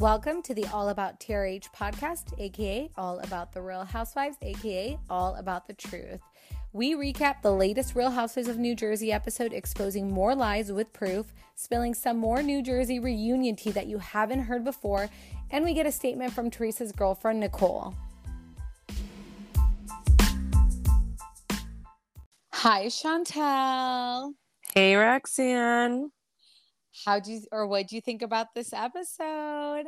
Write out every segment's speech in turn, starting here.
Welcome to the All About TRH podcast, aka All About the Real Housewives, aka All About the Truth. We recap the latest Real Housewives of New Jersey episode, exposing more lies with proof, spilling some more New Jersey reunion tea that you haven't heard before, and we get a statement from Teresa's girlfriend, Nicole. Hi, Shantel. Hey, Roxanne. How'd you or what do you think about this episode?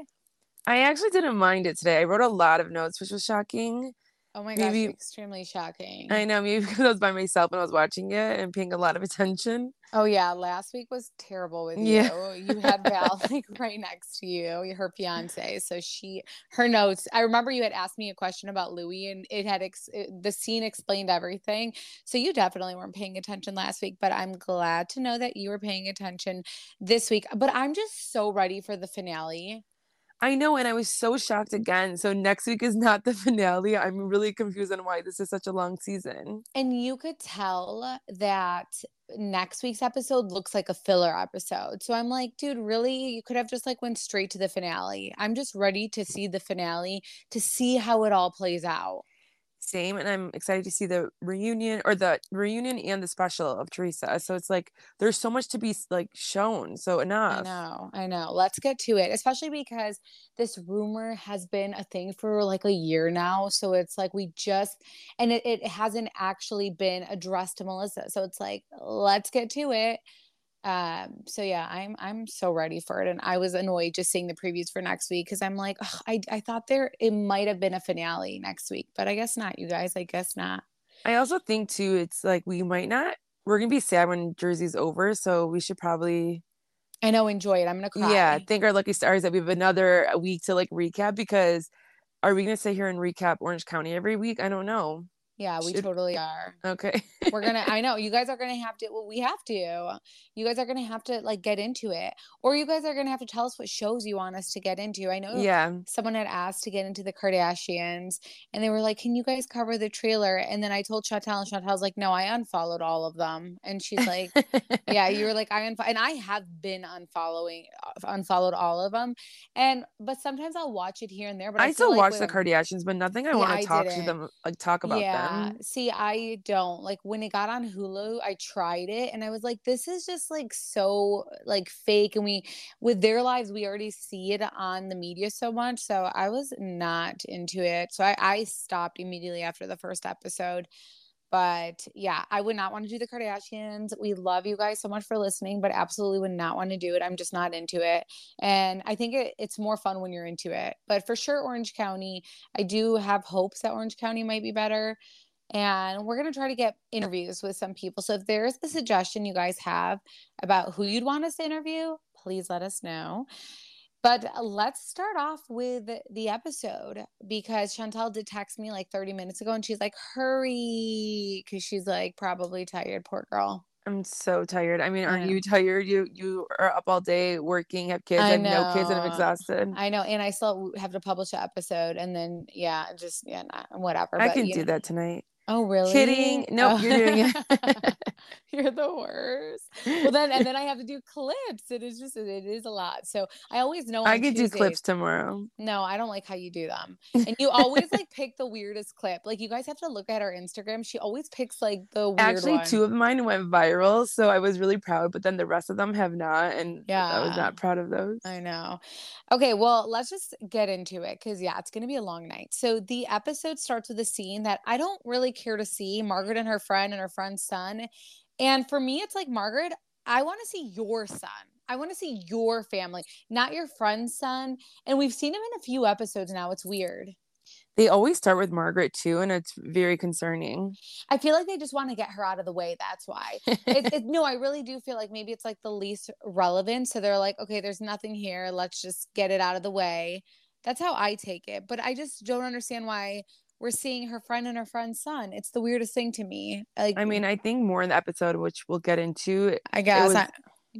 I actually didn't mind it today. I wrote a lot of notes, which was shocking. Oh my Maybe- gosh, extremely shocking. I know, maybe because I was by myself and I was watching it and paying a lot of attention. Oh yeah, last week was terrible with Yeah. you. You had Val like right next to you, her fiance. So she, her notes. I remember you had asked me a question about Louis, and it had ex- it- the scene explained everything. So you definitely weren't paying attention last week, but I'm glad to know that you were paying attention this week. But I'm just so ready for the finale. I know, and I was so shocked again. So next week is not the finale. I'm really confused on why this is such a long season. And you could tell that next week's episode looks like a filler episode. So I'm like, dude, really? You could have just like went straight to the finale. I'm just ready to see the finale to see how it all plays out. Same, and I'm excited to see the reunion or the reunion and the special of Teresa. So it's like there's so much to be like shown. So enough. I know, I know. Let's get to it, especially because this rumor has been a thing for like a year now. So it's like we just, and it, it hasn't actually been addressed to Melissa. So it's like, let's get to it. Um, so yeah, I'm I'm so ready for it. And I was annoyed just seeing the previews for next week because I'm like, "Ugh, I I thought there it might have been a finale next week, but I guess not, you guys. I guess not. I also think too, it's like we might not. We're gonna be sad when Jersey's over, so we should probably I know, enjoy it. I'm gonna cry. Yeah, thank our lucky stars that we have another week to like recap because are we gonna sit here and recap Orange County every week? I don't know. Yeah, we Should- totally are. Okay. we're gonna i know you guys are gonna have to well we have to you guys are gonna have to like get into it or you guys are gonna have to tell us what shows you want us to get into i know yeah. someone had asked to get into the kardashians and they were like can you guys cover the trailer and then i told shantel and shantel's like no i unfollowed all of them and she's like yeah you were like i unfo-, and i have been unfollowing unfollowed all of them and but sometimes i'll watch it here and there but i, I still like watch the Kardashians, but nothing I Yeah, want to talk to them like talk about yeah. them. See, I don't like when it got on Hulu, I tried it and I was like, this is just like so like fake. And we with their lives, we already see it on the media so much. So I was not into it. So I, I stopped immediately after the first episode. But yeah, I would not want to do the Kardashians. We love you guys so much for listening, but absolutely would not want to do it. I'm just not into it. And I think it, it's more fun when you're into it. But for sure, Orange County, I do have hopes that Orange County might be better. And we're going to try to get interviews with some people. So if there's a suggestion you guys have about who you'd want us to interview, please let us know. But uh, let's start off with the episode because Shantel did text me like 30 minutes ago and she's like, hurry, because she's like probably tired. Poor girl. I'm so tired. I mean, aren't know. you tired? You you are up all day working, have kids, I, I have no kids, and I'm exhausted. I know. And I still have to publish an episode. And then, yeah, just, yeah, nah, whatever. I but, can do know. that tonight. Oh, really? Kidding. Nope, oh. you're doing it. you're the worst. Well, then, and then I have to do clips. It is just, it is a lot. So I always know. I could do clips tomorrow. No, I don't like how you do them. And you always like pick the weirdest clip. Like you guys have to look at her Instagram. She always picks like the Actually, one. two of mine went viral, so I was really proud, but then the rest of them have not, and yeah, I was not proud of those. I know. Okay, well, let's just get into it because, yeah, it's going to be a long night. So, the episode starts with a scene that I don't really care to see Margaret and her friend and her friend's son. And for me, it's like, Margaret, I want to see your son. I want to see your family, not your friend's son. And we've seen him in a few episodes now. It's weird. They always start with Margaret too, and it's very concerning. I feel like they just want to get her out of the way. That's why. it, it, no, I really do feel like maybe it's like the least relevant. So they're like, okay, there's nothing here. Let's just get it out of the way. That's how I take it. But I just don't understand why we're seeing her friend and her friend's son. It's the weirdest thing to me. Like, I mean, I think more in the episode, which we'll get into. I guess. was- I-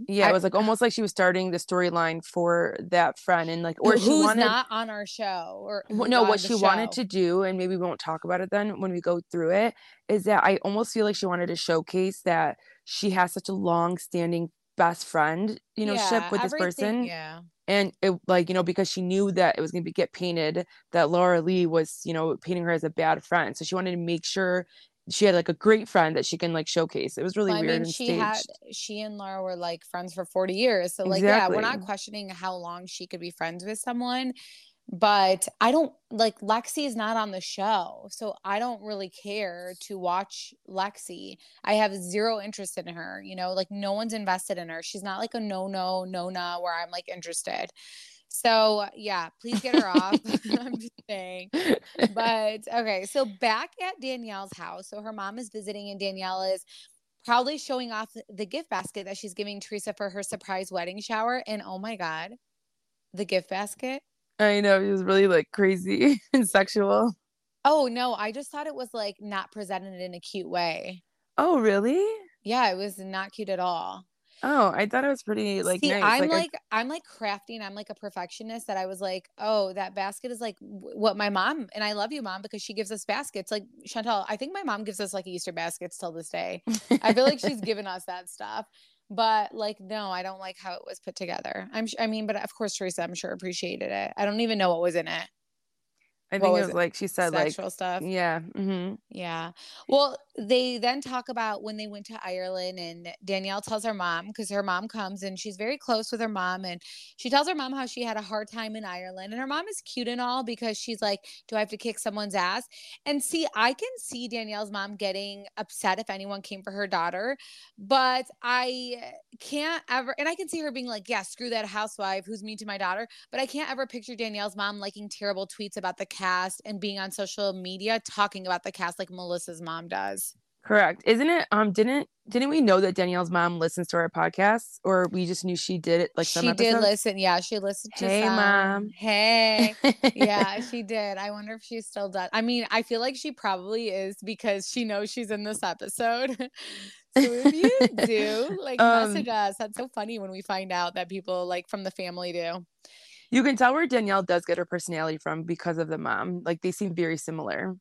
Yeah, I- it was like almost like she was starting the storyline for that friend, and like, or who's she wanted. not on our show or no what she wanted to do and maybe we won't talk about it then when we go through it is that i almost feel like she wanted to showcase that she has such a long standing best friend you know ship with this person. Yeah. and it like you know because she knew that it was going to get painted that laura lee was you know painting her as a bad friend. So she wanted to make sure she had like a great friend that she can like showcase. It was really Well, I weird mean, and she staged. had she and Laura were like friends for 40 years. So like yeah, we're not questioning how long she could be friends with someone, but I don't like Lexi is not on the show. So I don't really care to watch Lexi. I have zero interest in her, you know, like no one's invested in her. She's not like a no no no no where I'm like interested. So yeah, please get her off. I'm just saying but okay, so back at Danielle's house. So her mom is visiting, and Danielle is proudly showing off the gift basket that she's giving Teresa for her surprise wedding shower. And oh my God, the gift basket. I know it was really like crazy and sexual Oh no, I just thought it was like not presented in a cute way. oh really Yeah, it was not cute at all. oh i thought it was pretty like See, nice I'm I- like, I'm like crafting. I'm like a perfectionist that I was like, oh, that basket is like what my mom and I love you, mom, because she gives us baskets. Like Shantel, I think my mom gives us like Easter baskets till this day. I feel like she's given us that stuff. But like, no, I don't like how it was put together. I'm, I mean, but of course, Teresa, I'm sure appreciated it. I don't even know what was in it. I think it was it? like she said like Sexual stuff. yeah hmm Yeah. Well, they then talk about when they went to Ireland, and Danielle tells her mom because her mom comes and she's very close with her mom. And she tells her mom how she had a hard time in Ireland. And her mom is cute and all because she's like, Do I have to kick someone's ass? And see, I can see Danielle's mom getting upset if anyone came for her daughter, but I can't ever, and I can see her being like, Yeah, screw that housewife who's mean to my daughter. But I can't ever picture Danielle's mom liking terrible tweets about the cast and being on social media talking about the cast like Melissa's mom does. Correct. Isn't it? Um, didn't didn't we know that Danielle's mom listens to our podcast or we just knew she did it like some she did listen. Yeah, she listened to Hey, some. Mom. Hey. yeah, she did. I wonder if she still does. I mean, I feel like she probably is because she knows she's in this episode. so if you do, like Um, message us. That's so funny when we find out that people like from the family do. You can tell where Danielle does get her personality from because of the mom. Like they seem very similar.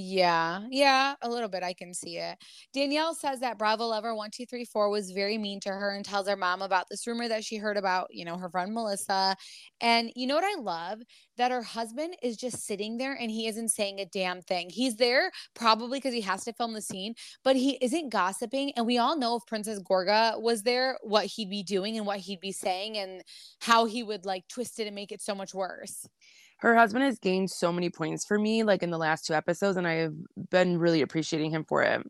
Yeah, yeah, a little bit. I can see it. Danielle says that Bravo Lover 1234 was very mean to her and tells her mom about this rumor that she heard about, you know, her friend Melissa. And you know what I love? That her husband is just sitting there and he isn't saying a damn thing. He's there probably because he has to film the scene, but he isn't gossiping. And we all know if Princess Gorga was there, what he'd be doing and what he'd be saying and how he would like twist it and make it so much worse. Her husband has gained so many points for me, like in the last two episodes, and I have been really appreciating him for it.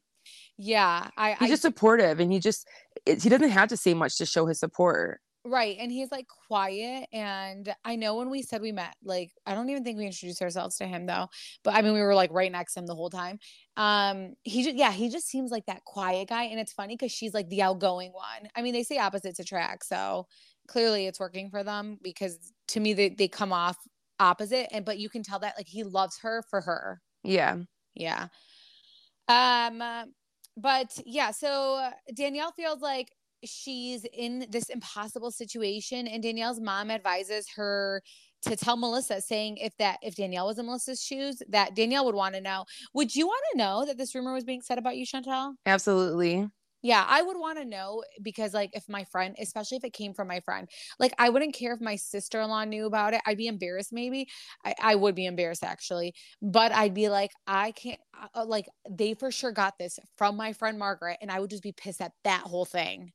Yeah, I, He's I just supportive, and he just it, he doesn't have to say much to show his support. Right. And he's like quiet. And I know when we said we met, like, I don't even think we introduced ourselves to him though. But I mean, we were like right next to him the whole time. Um, he just, yeah, he just seems like that quiet guy. And it's funny because she's like the outgoing one. I mean, they say opposites attract. So clearly it's working for them because to me, they, they come off opposite. And, but you can tell that like he loves her for her. Yeah. Yeah. Um, uh, but yeah, so Danielle feels like she's in this impossible situation and Danielle's mom advises her to tell Melissa saying if that if Danielle was in Melissa's shoes that Danielle would want to know. Would you want to know that this rumor was being said about you, Shantel? Absolutely. Yeah, I would want to know because, like, if my friend, especially if it came from my friend, like, I wouldn't care if my sister in law knew about it. I'd be embarrassed, maybe. I, I would be embarrassed, actually. But I'd be like, I can't, uh, like, they for sure got this from my friend Margaret. And I would just be pissed at that whole thing.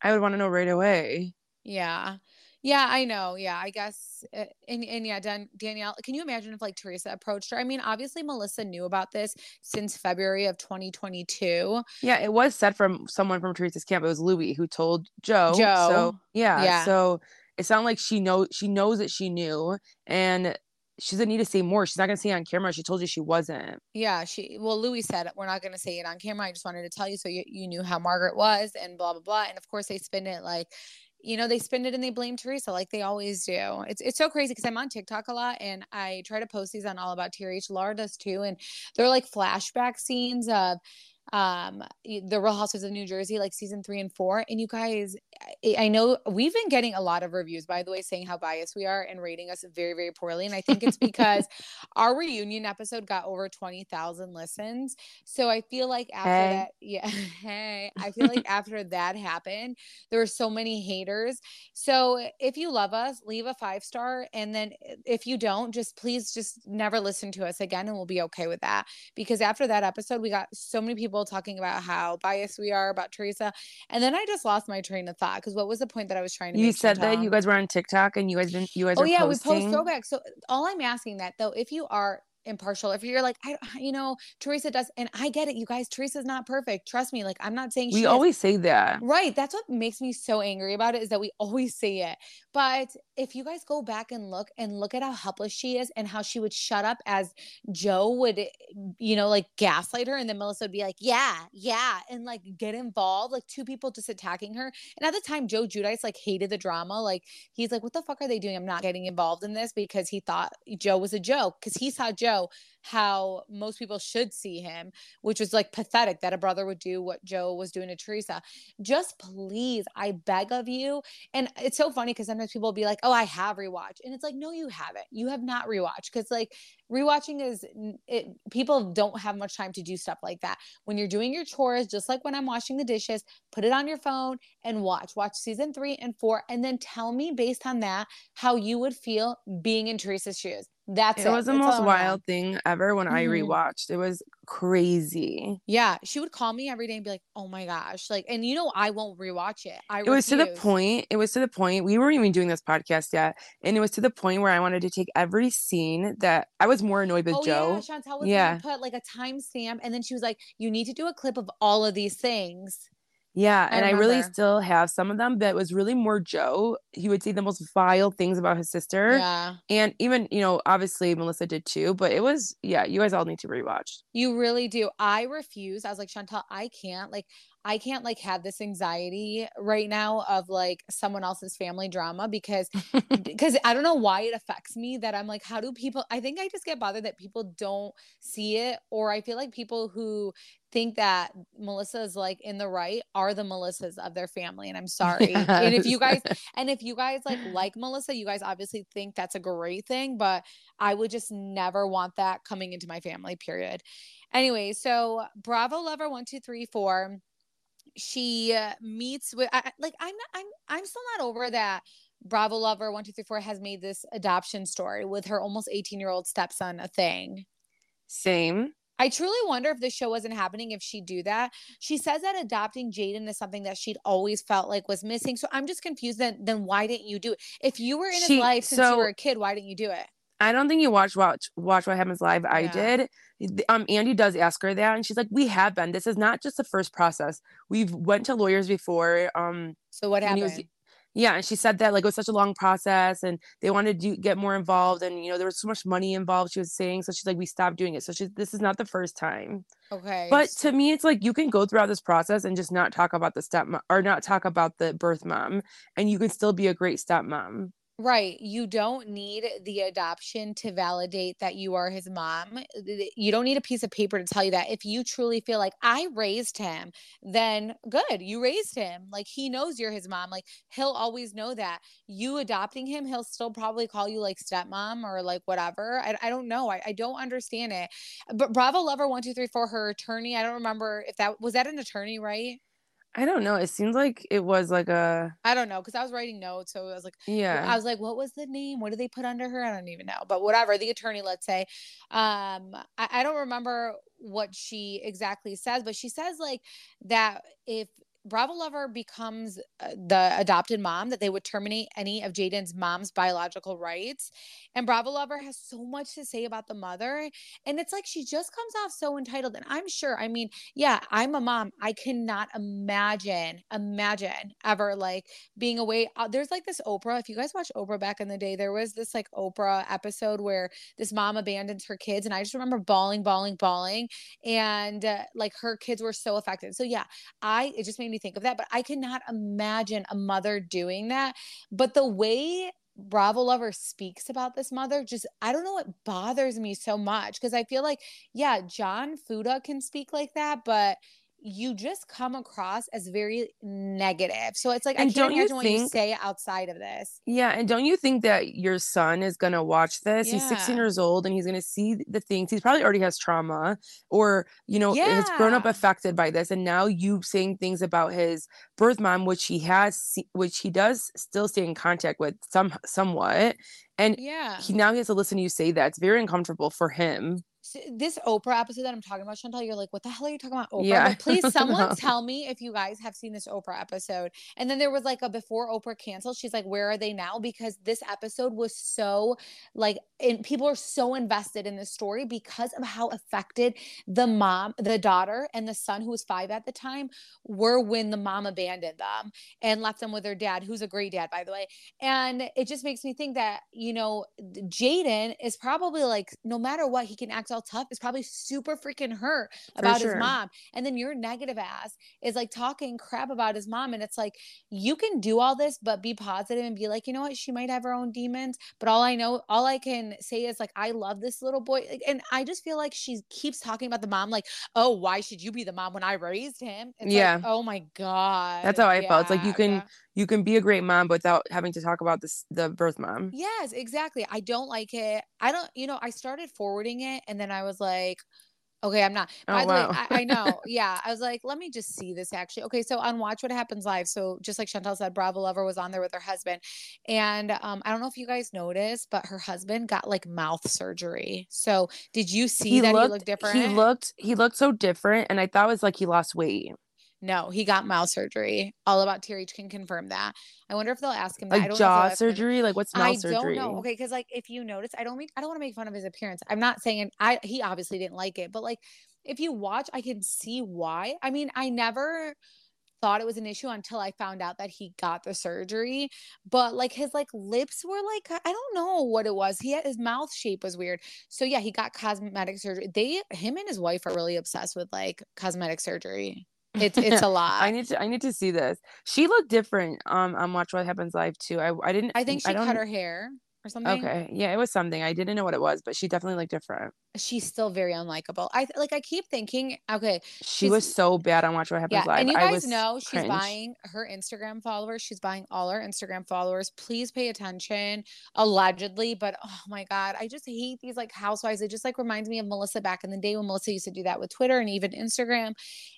I would want to know right away. Yeah. Yeah, I know. Yeah, I guess. Uh, and, and yeah, Dan- Danielle, can you imagine if like Teresa approached her? I mean, obviously, Melissa knew about this since February of 2022. Yeah, it was said from someone from Teresa's camp. It was Louis who told Joe. Joe. So yeah, Yeah. So it sounded like she know she knows that she knew, and she doesn't need to say more. She's not gonna say it on camera. She told you she wasn't. Yeah, she well, Louis said we're not going to say it on camera. I just wanted to tell you so you, you knew how Margaret was and blah blah blah. And of course, they spin it like, you know, they spend it and they blame Teresa like they always do. It's it's so crazy because I'm on TikTok a lot and I try to post these on All About TRH. Laura does too, and they're like flashback scenes of um the real housewives of new jersey like season three and four. And you guys I, know we've been getting a lot of reviews by the way saying how biased we are and rating us very very poorly. And i think it's because our reunion episode got over 20,000 listens. So i feel like after Hey. that yeah hey i feel like after that happened there were so many haters. So if you love us leave a five star. And then if you don't just please just never listen to us again and we'll be okay with that. Because after that episode we got so many people talking about how biased we are about teresa and then i just lost my train of thought because what was the point that i was trying to You said that you guys were on TikTok and you guys been you guys Oh yeah, posting. we post throwback. So all I'm asking that though, if you are impartial, if you're like, I, you know, Teresa does, and I get it, you guys, Teresa's not perfect. Trust me. Like I'm not saying she we is. always say that. Right. That's what makes me so angry about it is that we always say it. But if you guys go back and look and look at how helpless she is and how she would shut up as Joe would, eh, you know, like gaslight her, and then Melissa would be like, yeah, yeah, and like get involved, like two people just attacking her. And at the time, Joe Giudice like hated the drama. Like he's like, what the fuck are they doing? I'm not getting involved in this because he thought Joe was a joke because he saw Joe how most people should see him, which was like pathetic that a brother would do what Joe was doing to Teresa. Just please, I beg of you. And it's so funny because sometimes people will be like, oh, I have rewatched. And it's like, no, you haven't. You have not rewatched because like rewatching is it people don't have much time to do stuff like that. When you're doing your chores, just like when I'm washing the dishes, put it on your phone and watch. Watch season three and four, and then tell me based on that how you would feel being in Teresa's shoes. That's it. It was the That's most I wild thing ever when I Mhm. rewatched. It was crazy. Yeah, she would call me every day and be like, "Oh my gosh!" Like, and you know, I won't rewatch it. I it was to the point it was to the point we weren't even doing this podcast yet and it was to the point where i wanted to take every scene that i was more annoyed with oh joe yeah, Shantel was Yeah. put like a timestamp, and then she was like, "You need to do a clip of all of these things." Yeah I and i really still have some of them but it was really more joe he would say the most vile things about his sister Yeah, and even you know obviously melissa did too but it was yeah you guys all need to rewatch you really do. I refuse. I was like, Shantel, I can't. Like, I can't like have this anxiety right now of like someone else's family drama because because I don't know why it affects me that I'm like, how do people? I think I just get bothered that people don't see it, or I feel like people who think that Melissa is like in the right are the Melissas of their family, and I'm sorry. And if you guys and if you guys like like Melissa, you guys obviously think that's a great thing, but I would just never want that coming into my family. Period. Anyway, so Bravo lover one two three four. She uh, meets with I, like I'm not I'm I'm still not over that. Bravo lover one two three four has made this adoption story with her almost 18 year old stepson a thing. same I truly wonder if this show wasn't happening if she'd do that. She says that adopting Jaden is something that she'd always felt like was missing. So I'm just confused then then why didn't you do it? If you were in his life since you were a kid, why didn't you do it? I don't think you watch watch watch what happens live. I Yeah. did. Um, Andy does ask her that, and she's like, "We have been. This is not just the first process. We've went to lawyers before. Um, So what happened? Yeah." And she said that like it was such a long process, and they wanted to do, get more involved, and you know there was so much money involved. She was saying, so she's like, "We stopped doing it." So she, this is not the first time. okay. But to me, it's like you can go throughout this process and just not talk about the stepmom or not talk about the birth mom, and you can still be a great stepmom. Right. You don't need the adoption to validate that you are his mom. You don't need a piece of paper to tell you that. If you truly feel like I raised him, then good, you raised him. Like he knows you're his mom. Like he'll always know that. You adopting him, he'll still probably call you like stepmom or like whatever. I, I don't know. I, I don't understand it. But Bravo Lover 1234, her attorney, I don't remember if that was that an attorney, right? I don't know. It seems like it was like a. I don't know because I was writing notes, so I was like, yeah. I was like, what was the name? What did they put under her? I don't even know, but whatever. The attorney, let's say, um, I, I don't remember what she exactly says, but she says like that if Bravo Lover becomes uh, the adopted mom, that they would terminate any of Jaden's mom's biological rights. And Bravo Lover has so much to say about the mother. And it's like she just comes off so entitled. And I'm sure, I mean, yeah, I'm a mom. I cannot imagine, imagine ever like being away. Uh, there's like this Oprah. If you guys watch Oprah back in the day, there was this like Oprah episode where this mom abandons her kids. And I just remember bawling, bawling, bawling. And uh, like her kids were so affected. So yeah, I, it just made me me think of that, but I cannot imagine a mother doing that. But the way Bravo Lover speaks about this mother, just I don't know, it bothers me so much because I feel like, yeah, John Fuda can speak like that, but you just come across as very negative. So it's like And I can't don't you imagine what you say outside of this. Yeah, and don't you think that your son is gonna watch this? He's 16 years old and he's gonna see the things. He's probably already has trauma or, you know, has grown up affected by this. And now you saying things about his birth mom, which he has, which he does still stay in contact with some somewhat. And Yeah. he now he has to listen to you say that. It's very uncomfortable for him. This Oprah episode that I'm talking about, Shantel, you're like, what the hell are you talking about? Oprah? Yeah, But please, someone know. tell me if you guys have seen this Oprah episode. And then there was like a before Oprah canceled, she's like, where are they now? Because this episode was so like, and people are so invested in this story because of how affected the mom, the daughter, and the son, who was five at the time, were when the mom abandoned them and left them with their dad, who's a great dad, by the way. And it just makes me think that, you know, Jaden is probably like, no matter what, he can act tough, is probably super freaking hurt about sure. his mom. And then your negative ass is like talking crap about his mom. And it's like, you can do all this, but be positive and be like, you know what? She might have her own demons. But all I know, all I can say is like, I love this little boy. Like, And I just feel like she keeps talking about the mom, like, oh, why should you be the mom when I raised him? It's Yeah. Like, oh my God. That's how I felt. It's like you can yeah. You can be a great mom without having to talk about this the birth mom. Yes, exactly. I don't like it. I don't, you know, I started forwarding it and then I was like, okay, I'm not. Oh, By the wow. way, I, I know. Yeah. I was like, let me just see this actually. Okay. So on Watch What Happens Live. So just like Shantel said, Bravo Lover was on there with her husband. And um, I don't know if you guys noticed, but her husband got like mouth surgery. So did you see that he looked different? He looked he looked so different, and I thought it was like he lost weight, No, he got mouth surgery. All about TRH can confirm that. I wonder if they'll ask him that. I like jaw him- surgery. Like what's mouth I surgery? don't know. Okay, because like if you notice, I don't make I don't want to make fun of his appearance. I'm not saying I he obviously didn't like it, but like if you watch, I can see why. I mean, I never thought it was an issue until I found out that he got the surgery. But like his like lips were like I don't know what it was. He had his mouth shape was weird. So yeah, he got cosmetic surgery. They him and his wife are really obsessed with like cosmetic surgery. It's it's a lot. I need to I need to see this. She looked different um on Watch What Happens Live too. I I didn't I think she don't, cut her hair or something. Okay, yeah, it was something. I didn't know what it was, but she definitely looked different. She's still very unlikable. I like I keep thinking, okay, She was so bad on Watch What Happens yeah, Live. and you guys know she's cringe. buying her Instagram followers. She's buying all her Instagram followers. Please pay attention. Allegedly, but oh my god, I just hate these like housewives. It just like reminds me of Melissa back in the day when Melissa used to do that with Twitter and even Instagram.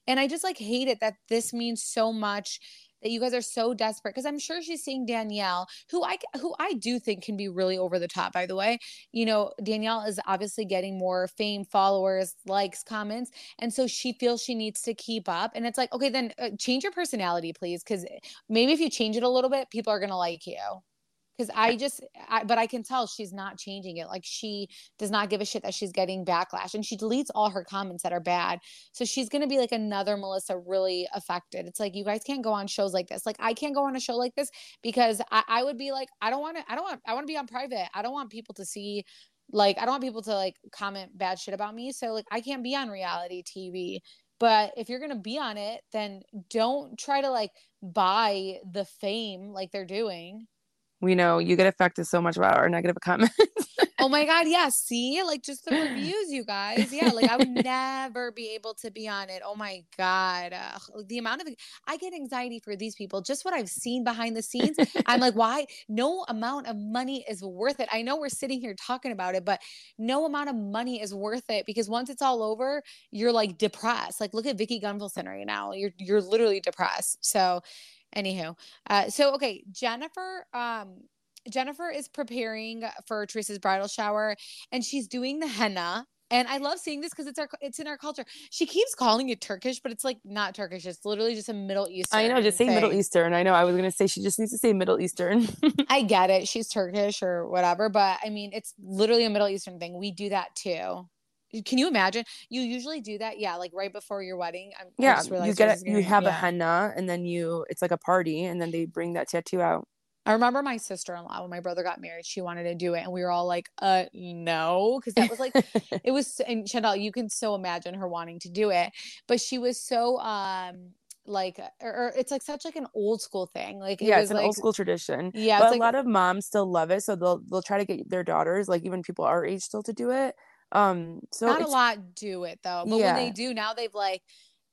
And I just like hate it that this means so much that you guys are so desperate because I'm sure she's seeing Danielle, who I who I do think can be really over the top. By the way, you know Danielle is obviously getting more fame, followers, likes, comments, and so she feels she needs to keep up. And it's like, okay, then uh, change your personality, please, because maybe if you change it a little bit, people are gonna like you. Because I just, I, but I can tell she's not changing it. Like she does not give a shit that she's getting backlash, and she deletes all her comments that are bad. So she's gonna be like another Melissa, really affected. It's like you guys can't go on shows like this. Like I can't go on a show like this because I, I would be like, I don't want to, I don't want, I want to be on private. I don't want people to see, like, I don't want people to like comment bad shit about me. So like, I can't be on reality TV. But if you're gonna be on it, then don't try to like buy the fame like they're doing. We know you get affected so much about our negative comments. oh my god, yeah. See, like just the reviews, you guys. Yeah, like I would never be able to be on it. Oh my god, the amount of I get anxiety for these people. Just what I've seen behind the scenes. I'm like, why? No amount of money is worth it. I know we're sitting here talking about it, but no amount of money is worth it because once it's all over, you're like depressed. Like look at Vicki Gunvalson right now. You're you're literally depressed. So, anywho, uh, so okay, Jennifer. Um, Jennifer is preparing for Teresa's bridal shower and she's doing the henna. And I love seeing this because it's our it's in our culture. She keeps calling it Turkish, but it's like not Turkish. It's literally just a Middle Eastern. I know, just say thing. Middle Eastern. I know. I was gonna say she just needs to say Middle Eastern. I get it. She's Turkish or whatever, but I mean, it's literally a Middle Eastern thing. We do that too. Can you imagine? You usually do that, yeah, like right before your wedding. I'm, yeah, you get it. You have yeah. a henna, and then you it's like a party, and then they bring that tattoo out. I remember my sister in law when my brother got married, she wanted to do it, and we were all like, "Uh, no," because that was like, it was. And Chantal, you can so imagine her wanting to do it, but she was so um like or, or, it's like such like an old school thing like it yeah it's an like, old school tradition yeah but a lot of moms still love it so they'll they'll try to get their daughters like even people our age still to do it um so not a lot do it though but yeah. when they do now they've like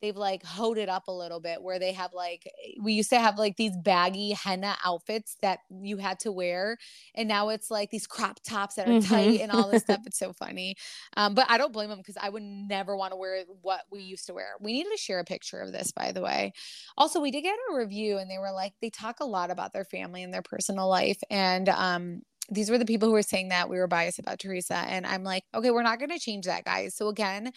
they've like hoed it up a little bit where they have like we used to have like these baggy henna outfits that you had to wear and now it's like these crop tops that are mm-hmm. tight and all this stuff it's so funny um, but i don't blame them because i would never want to wear what we used to wear we needed to share a picture of this by the way also we did get a review and they were like they talk a lot about their family and their personal life and um these were the people who were saying that we were biased about Teresa. And I'm like, okay, we're not going to change that, guys. So again,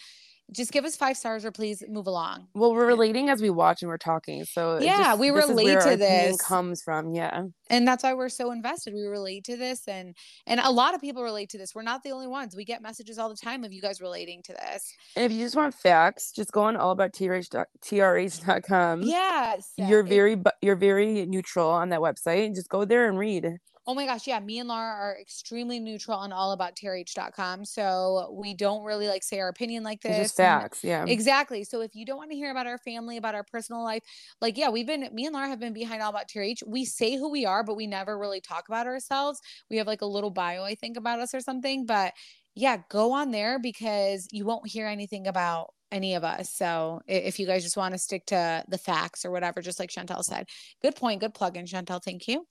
just give us five stars or please move along. Well, we're relating as we watch and we're talking. So yeah, just, we relate to this. Comes from yeah, and that's why we're so invested. We relate to this, and and a lot of people relate to this. We're not the only ones. We get messages all the time of you guys relating to this. And if you just want facts, just go on all about trh.trh.com. Yes, you're very you're very neutral on that website. Just go there and read. Oh my gosh, yeah. Me and Laura are extremely neutral on all about trh.com. So we don't really like say our opinion like this. Just facts, yeah. Exactly. So if you don't want to hear about our family, about our personal life, like yeah, we've been me and Laura have been behind all about TRH. We say who we are, but we never really talk about ourselves. We have like a little bio, I think, about us or something. But yeah, go on there because you won't hear anything about any of us. So if you guys just want to stick to the facts or whatever, just like Shantel said, good point, good plug in Shantel. Thank you.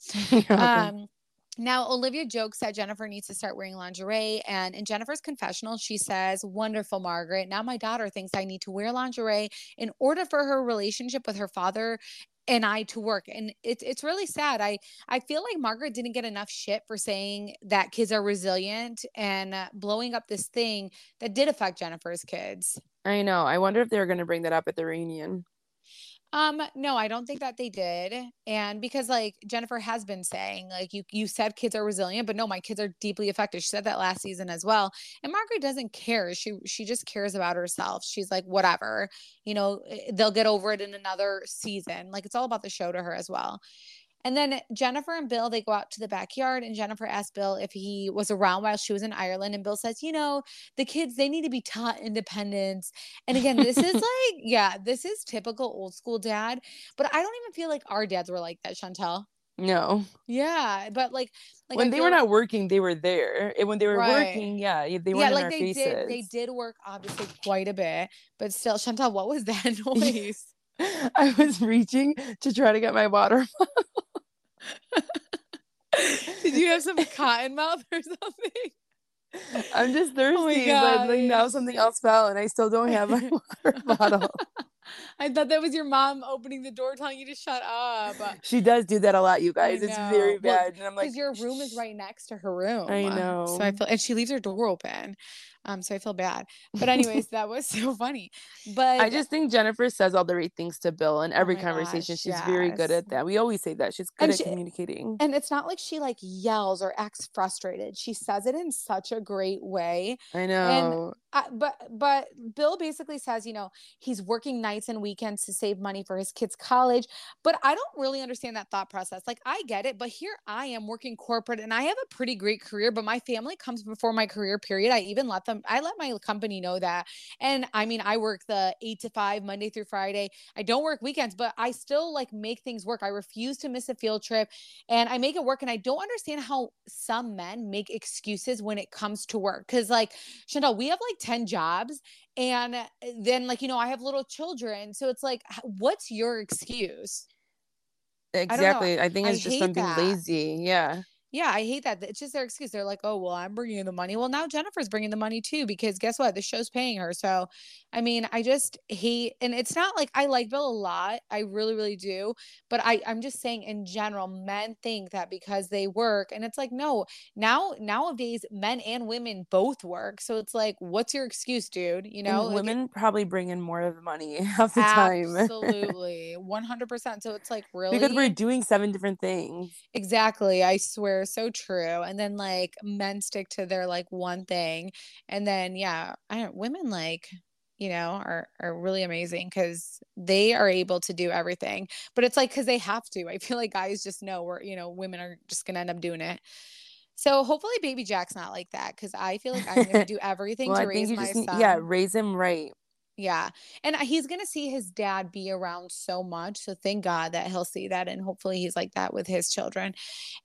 um, now, Olivia jokes that Jennifer needs to start wearing lingerie. And in Jennifer's confessional, she says, Wonderful, Margaret. Now my daughter thinks I need to wear lingerie in order for her relationship with her father and I to work. And it's it's really sad. I I feel like Margaret didn't get enough shit for saying that kids are resilient and uh, blowing up this thing that did affect Jennifer's kids. I know. I wonder if they're going to bring that up at the reunion. Um, no, I don't think that they did. And because like Jennifer has been saying, like you you said kids are resilient, but no, my kids are deeply affected. She said that last season as well. And Margaret doesn't care. She she just cares about herself. She's like, whatever, you know, eh, they'll get over it in another season. Like it's all about the show to her as well. And then Jennifer and Bill, they go out to the backyard, and Jennifer asks Bill if he was around while she was in Ireland. And Bill says, You know, the kids, they need to be taught independence. And again, this is like, yeah, this is typical old school dad. But I don't even feel like our dads were like that, Shantel. No. Yeah, but like, like when I they were not working, they were there. And when they were right. working, yeah, they were yeah, like they faces. did. They did work obviously quite a bit, but still, Shantel, what was that noise? I was reaching to try to get my water bottle. Did you have some cotton mouth or something? I'm just oh thirsty, oh but like now something else fell and I still don't have my water bottle. I thought that was your mom opening the door telling you to shut up. She does do that a lot, you guys. It's very bad. Well, and I'm like, because your room is right next to her room. I know. So I feel, and she leaves her door open. Um, so I feel bad. But anyways, that was so funny. But I just think Jennifer says all the right things to Bill in every oh conversation. Gosh, she's yes. very good at that. We always say that. She's good and at she, communicating. And it's not like she like yells or acts frustrated. She says it in such a great way. I know. But but Bill basically says, you know, he's working nights and weekends to save money for his kids' college. But I don't really understand that thought process. Like I get it, but here I am working corporate and I have a pretty great career, but my family comes before my career period. I even let them I let my company know that. And I mean, I work the 8 to 5 Monday through Friday. I don't work weekends, but I still like make things work. I refuse to miss a field trip and I make it work and I don't understand how some men make excuses when it comes to work cuz like Shantel, we have like 10 jobs and uh, then like you know, I have little children. So it's like what's your excuse? Exactly. I, I think I it's just something that. lazy. Yeah. Yeah, I hate that. It's just their excuse. They're like, "Oh, well, I'm bringing in the money." Well, now Jennifer's bringing the money too because guess what? The show's paying her. So, I mean, I just hate, and it's not like I like Bill a lot. I really, really do. But I, I'm just saying, in general, men think that because they work, and it's like, no. Now, nowadays, men and women both work. So it's like, what's your excuse, dude? You know, Like, women probably bring in more of the money half the time. absolutely, 100. percent So it's like, really, because we're doing seven different things. Exactly. I swear, so true. And then like men stick to their like one thing. And then yeah, I don't women like, you know, are are really amazing because they are able to do everything. But it's like because they have to. I feel like guys just know we're, you know, women are just gonna end up doing it. So hopefully baby Jack's not like that because I feel like I'm gonna do everything Well, to I raise my just son. yeah, raise him right. Yeah. And he's going to see his dad be around so much. So thank God that he'll see that. And hopefully he's like that with his children.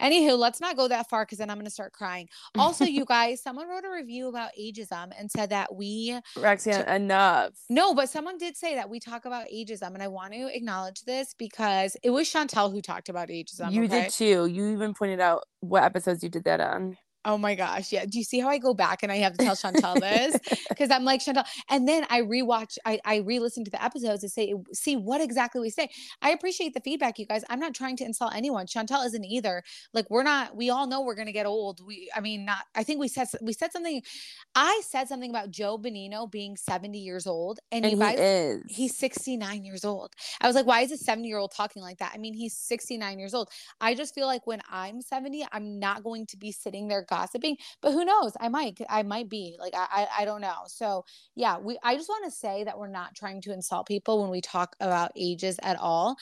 Anywho, let's not go that far because then I'm going to start crying. Also, you guys, someone wrote a review about ageism and said that we, Roxanne, enough. no, but someone did say that we talk about ageism. And I want to acknowledge this because it was Shantel who talked about ageism. you okay? did too. You even pointed out what episodes you did that on. Oh my gosh. Yeah. Do you see how I go back and I have to tell Shantel this? Because I'm like, Shantel. And then I rewatch, I, I re listen to the episodes to say, see what exactly we say. I appreciate the feedback, you guys. I'm not trying to insult anyone. Chantel isn't either. Like, we're not, we all know we're going to get old. We, I mean, not, I think we said, we said something, I said something about Joe Benigno being 70 years old. And, And he is. He's 69 years old. I was like, why is a 70 year old talking like that? I mean, he's 69 years old. I just feel like when I'm 70, I'm not going to be sitting there gossiping, but who knows? I might, I might be like, I, I, I don't know. So yeah, we, I just want to say that we're not trying to insult people when we talk about ages at all.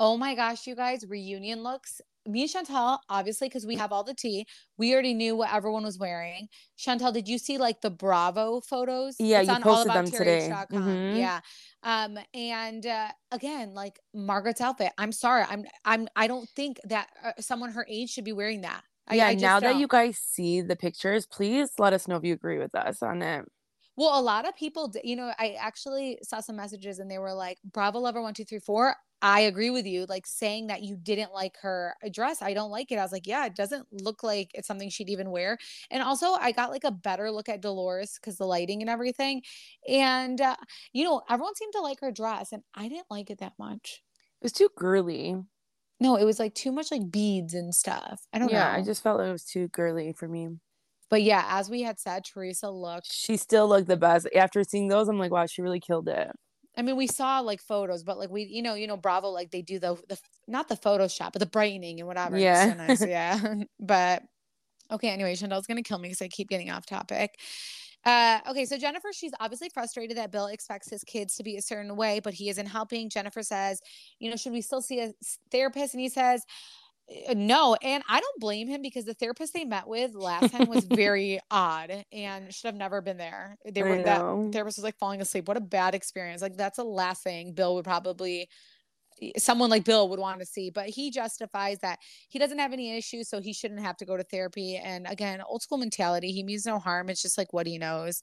Oh my gosh, you guys, reunion looks. Me and Shantel, obviously, because we have all the tea, we already knew what everyone was wearing. Shantel, did you see like the Bravo photos? Yeah, It's you posted them today. Mhm. Yeah. Um, and uh, again, like Margaret's outfit. I'm sorry. I'm I'm I don't think that uh, someone her age should be wearing that. I, yeah, I now that don't. you guys see the pictures, please let us know if you agree with us on it. Well, a lot of people, you know, I actually saw some messages and they were like, Bravo Lover one, two, three, four. I agree with you. Like saying that you didn't like her dress. I don't like it. I was like, yeah, it doesn't look like it's something she'd even wear. And also, I got like a better look at Dolores because the lighting and everything. And, uh, you know, everyone seemed to like her dress and I didn't like it that much. It was too girly. No, it was like too much like beads and stuff. I don't know. Yeah, know. I just felt like it was too girly for me. but yeah, as we had said, Teresa looked She still looked the best. After seeing those, I'm like, wow, she really killed it. I mean, we saw like photos, but like we, you know, you know, Bravo, like they do the the not the Photoshop, but the brightening and whatever. Yeah. so nice, yeah. but okay, anyway, Shantel's gonna kill me because I keep getting off topic. Uh, okay, so Jennifer, she's obviously frustrated that Bill expects his kids to be a certain way, but he isn't helping. Jennifer says, you know, should we still see a therapist? And he says, "Uh, no. And I don't blame him because the therapist they met with last time was very odd and should have never been there. They were that therapist was like falling asleep. What a bad experience. Like that's the last thing Bill would probably someone like Bill would want to see, but he justifies that he doesn't have any issues, so he shouldn't have to go to therapy. And again, old school mentality, he means no harm. It's just like what he knows.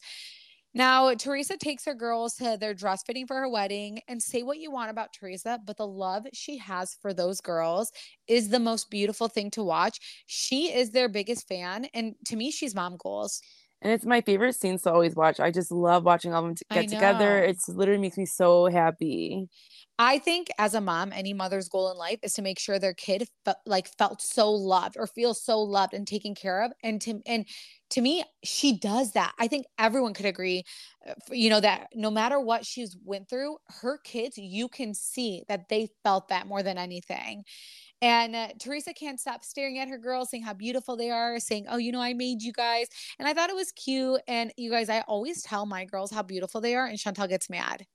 Now, Teresa takes her girls to their dress fitting for her wedding and say what you want about Teresa, but the love she has for those girls is the most beautiful thing to watch. She is their biggest fan. And to me, she's mom goals. And it's my favorite scenes to always watch. I just love watching all of them t- I get together. It's literally makes me so happy. I think as a mom, any mother's goal in life is to make sure their kid felt like felt so loved or feels so loved and taken care of. And to and to me, she does that. I think everyone could agree, uh, you know, that no matter what she's went through, her kids, you can see that they felt that more than anything. And uh, Teresa can't stop staring at her girls, saying how beautiful they are, saying, "Oh, you know, I made you guys." And I thought it was cute. And you guys, I always tell my girls how beautiful they are, and Shantel gets mad.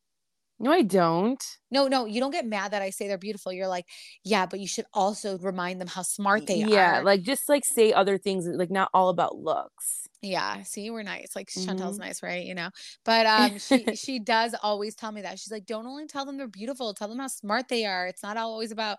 No, I don't. No, no, you don't get mad that I say they're beautiful. You're like, yeah, but you should also remind them how smart they yeah, are. Yeah, like just like say other things, like not all about looks. Yeah, see, we're nice. Like Mhm. Shantel's nice, right? You know. But um she she does always tell me that. She's like, don't only tell them they're beautiful, tell them how smart they are. It's not always about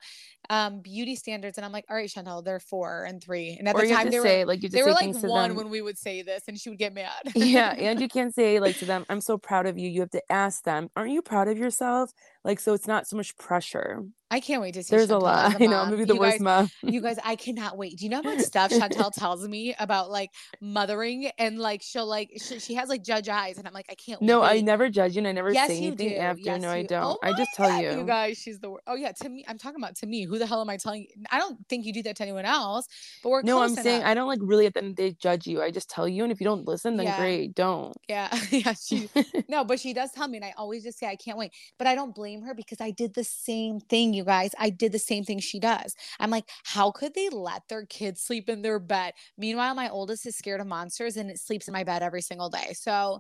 um beauty standards. And I'm like, all right, Shantel, they're four and three. And at or the time they were like you they were like one when we would say this and she would get mad. yeah, and you can't say like to them, "I'm so proud of you." You have to ask them, "Aren't you proud of yourself?" Like so, it's not so much pressure. I can't wait to see There's a lot. a I know, maybe the You worst guys- mom. You guys, I cannot wait. Do you know how much stuff Shantel tells me about like mothering and like she'll like she, she has like judge eyes and I'm like I can't No, I never judge you, and I never Yes, say you anything do. after. Yes, no, I don't. Oh I just tell God, you. You guys, she's the worst. Oh yeah, to me, I'm talking about to me. Who the hell am I telling? you? I don't think you do that to anyone else. But we're No, I'm saying. I don't like really at the end of the day judge you. I just tell you, and if you don't listen, then Yeah. great, don't. Yeah, yeah. She no, but she does tell me, and I always just say I can't wait. But I don't blame her because I did the same thing, you guys. I did the same thing she does. I'm like, how could they let their kids sleep in their bed? Meanwhile, my oldest is scared of monsters and it sleeps in my bed every single day. So,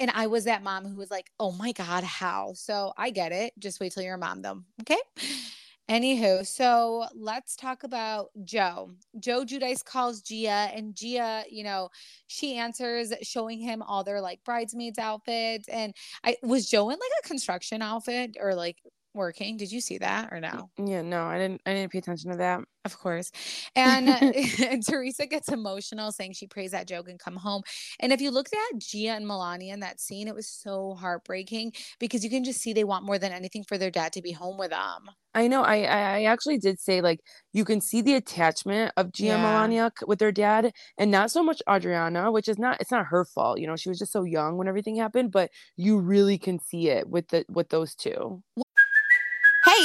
and I was that mom who was like, oh my god, how? So I get it. Just wait till you're a mom, though. Okay. Anywho, so let's talk about Joe. Joe Giudice calls Gia, and Gia, you know, she answers showing him all their like bridesmaids outfits. And I was Joe in like a construction outfit or like working. Did you see that or no? Yeah, no, I didn't. I didn't pay attention to that. Of course. And, and Teresa gets emotional saying she prays that Joe can come home. And if you looked at Gia and Milania in that scene, it was so heartbreaking because you can just see they want more than anything for their dad to be home with them. I know. I I actually did say like you can see the attachment of Gia and Milania with their dad, and not so much Audriana, which is not. It's not her fault. You know, she was just so young when everything happened, but you really can see it with the with those two.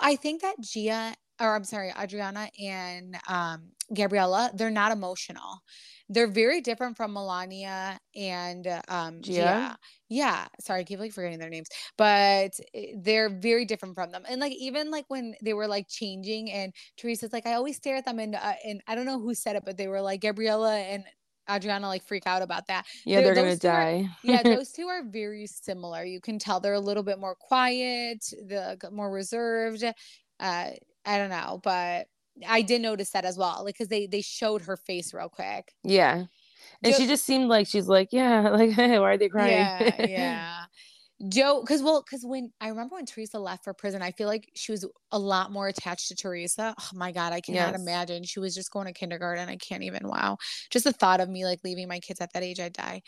I think that Gia, or I'm sorry, Audriana and um, Gabriella, they're not emotional. They're very different from Milania and um, Gia? Gia. Yeah, sorry, I keep like forgetting their names, but eh, they're very different from them. And like even like when they were like changing, and Teresa's like, I always stare at them, and uh, and I don't know who said it, but they were like Gabriella and Audriana like freak out about that. Yeah, They're- they're, gonna two are- die. yeah, those two are very similar. You can tell they're a little bit more quiet, the more reserved. Uh, I don't know, but I did notice that as well, like because they they showed her face real quick. yeah, and Jo- she just seemed like she's like, yeah, like why are they crying? Yeah, yeah. Joe, because well, because when I remember when Teresa left for prison, I feel like she was a lot more attached to Teresa. Oh my God, I cannot Yes. imagine. She was just going to kindergarten. I can't even. Wow, just the thought of me like leaving my kids at that age, I'd die.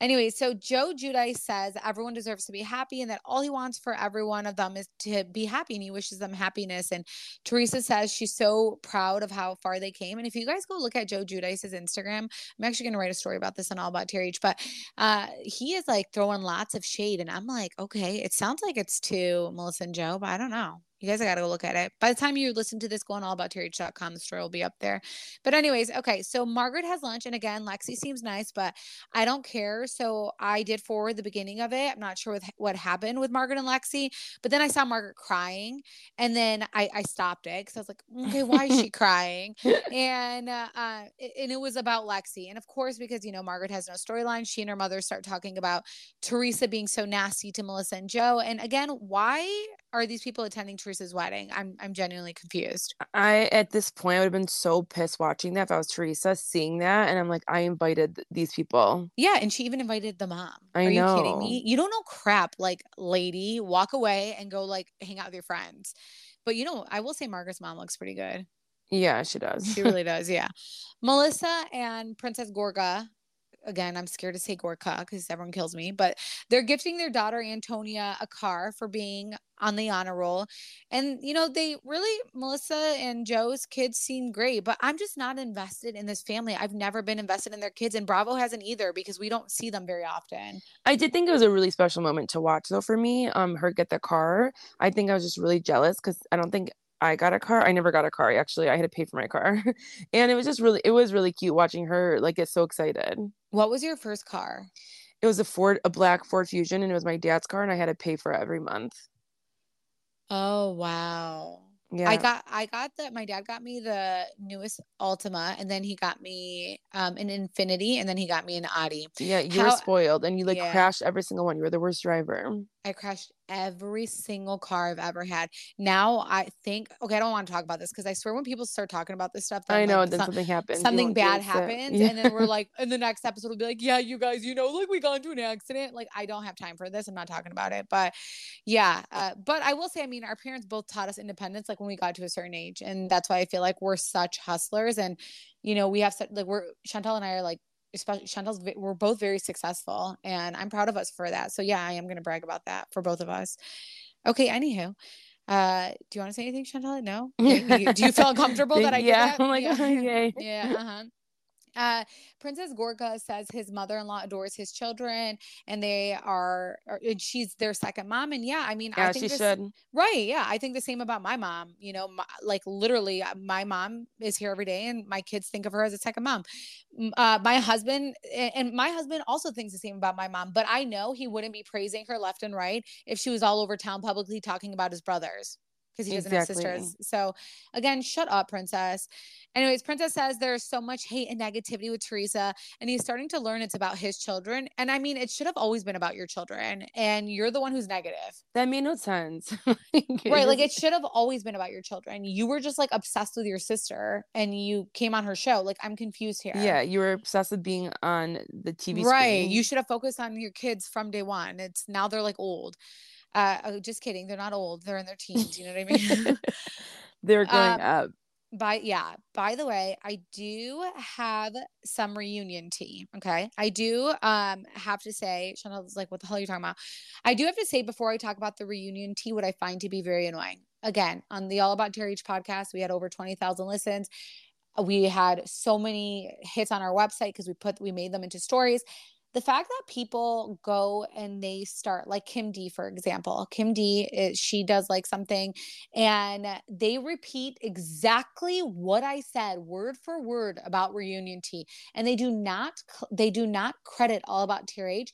Anyway, so Joe Giudice says everyone deserves to be happy and that all he wants for every one of them is to be happy and he wishes them happiness. And Teresa says she's so proud of how far they came. And if you guys go look at Joe Giudice's Instagram, I'm actually going to write a story about this on All About TRH, but uh, he is like throwing lots of shade. And I'm like, okay, it sounds like it's to Melissa and Joe, but I don't know. You guys, I got to go look at it. By the time you listen to this, go on allabouttrh.com. The story will be up there. But, anyways, okay. So, Margaret has lunch. And again, Lexi seems nice, but I don't care. So, I did forward the beginning of it. I'm not sure with, what happened with Margaret and Lexi, but then I saw Margaret crying. And then I, I stopped it because I was like, okay, why is she crying? and uh, uh, and it was about Lexi, and of course, because you know Margaret has no storyline, she and her mother start talking about Teresa being so nasty to Melissa and Joe. And again, why are these people attending Teresa's wedding? I'm I'm genuinely confused. I at this point I would have been so pissed watching that if I was Teresa seeing that, and I'm like, I invited th- these people. Yeah, and she even invited the mom. I are you kidding me? You don't know crap, like lady. Walk away and go like hang out with your friends. But you know, I will say Margaret's mom looks pretty good. Yeah, she does. She really does. Yeah. Melissa and Princess Gorga. Again, I'm scared to say Gorka because everyone kills me, but they're gifting their daughter Antonia a car for being on the honor roll. And, you know, they really, Melissa and Joe's kids seem great, but I'm just not invested in this family. I've never been invested in their kids, and Bravo hasn't either because we don't see them very often. I did think it was a really special moment to watch though for me. Um, her get the car. I think I was just really jealous because I don't think I got a car. I never got a car actually. I had to pay for my car. and it was just really it was really cute watching her like get so excited. What was your first car? It was a Ford a black Ford Fusion and it was my dad's car and I had to pay for it every month. Oh wow. Yeah. I got I got that my dad got me the newest Altima and then he got me um an Infiniti and then he got me an Audi. yeah, you were spoiled and you like Yeah. crashed every single one. You were the worst driver. I crashed every single car I've ever had. Now I think okay, I don't want to talk about this because I swear when people start talking about this stuff, I know, like, then some- something happens. something bad happens Yeah. and then we're like in the next episode we'll be like yeah you guys you know like we got into an accident like i don't have time for this i'm not talking about it but yeah uh, but i will say i mean our parents both taught us independence like when we got to a certain age and that's why i feel like we're such hustlers and you know we have such like we're shantel and i are like especially shantel's ve- we're both very successful and i'm proud of us for that so yeah i am going to brag about that for both of us okay anywho uh do you want to say anything shantel no Okay, you- do you feel uncomfortable that i did yeah, that? I'm like, yeah. yay. yeah uh-huh uh princess gorga says his mother-in-law adores his children and they are, are and she's their second mom and yeah i mean Yeah, i think she this- should. right yeah i think the same about my mom you know my, like literally uh, my mom is here every day and my kids think of her as a second mom uh, my husband and my husband also thinks the same about my mom but i know he wouldn't be praising her left and right if she was all over town publicly talking about his brothers because he doesn't Exactly. have sisters. So again shut up princess. Anyways princess says there's so much hate and negativity with teresa and he's starting to learn it's about his children. And i mean it should have always been about your children and you're the one who's negative. That made no sense. right like it should have always been about your children. You were just like obsessed with your sister and you came on her show. Like i'm confused here. Yeah, you were obsessed with being on the TV right screen. you should have focused on your kids from day one. It's now they're like old uh oh, just kidding. They're not old. They're in their teens. You know what i mean? They're growing Um, up. by yeah. By the way i do have some reunion tea okay? I do um have to say Shantel's like what the hell are you talking about? I do have to say before i talk about the reunion tea what i find to be very annoying. Again on the all about TRH podcast we had over 20000 listens. We had so many hits on our website because we put we made them into stories the fact that people go and they start like kim d for example kim d is, she does like something and they repeat exactly what i said word for word about reunion tea and they do not they do not credit all about trh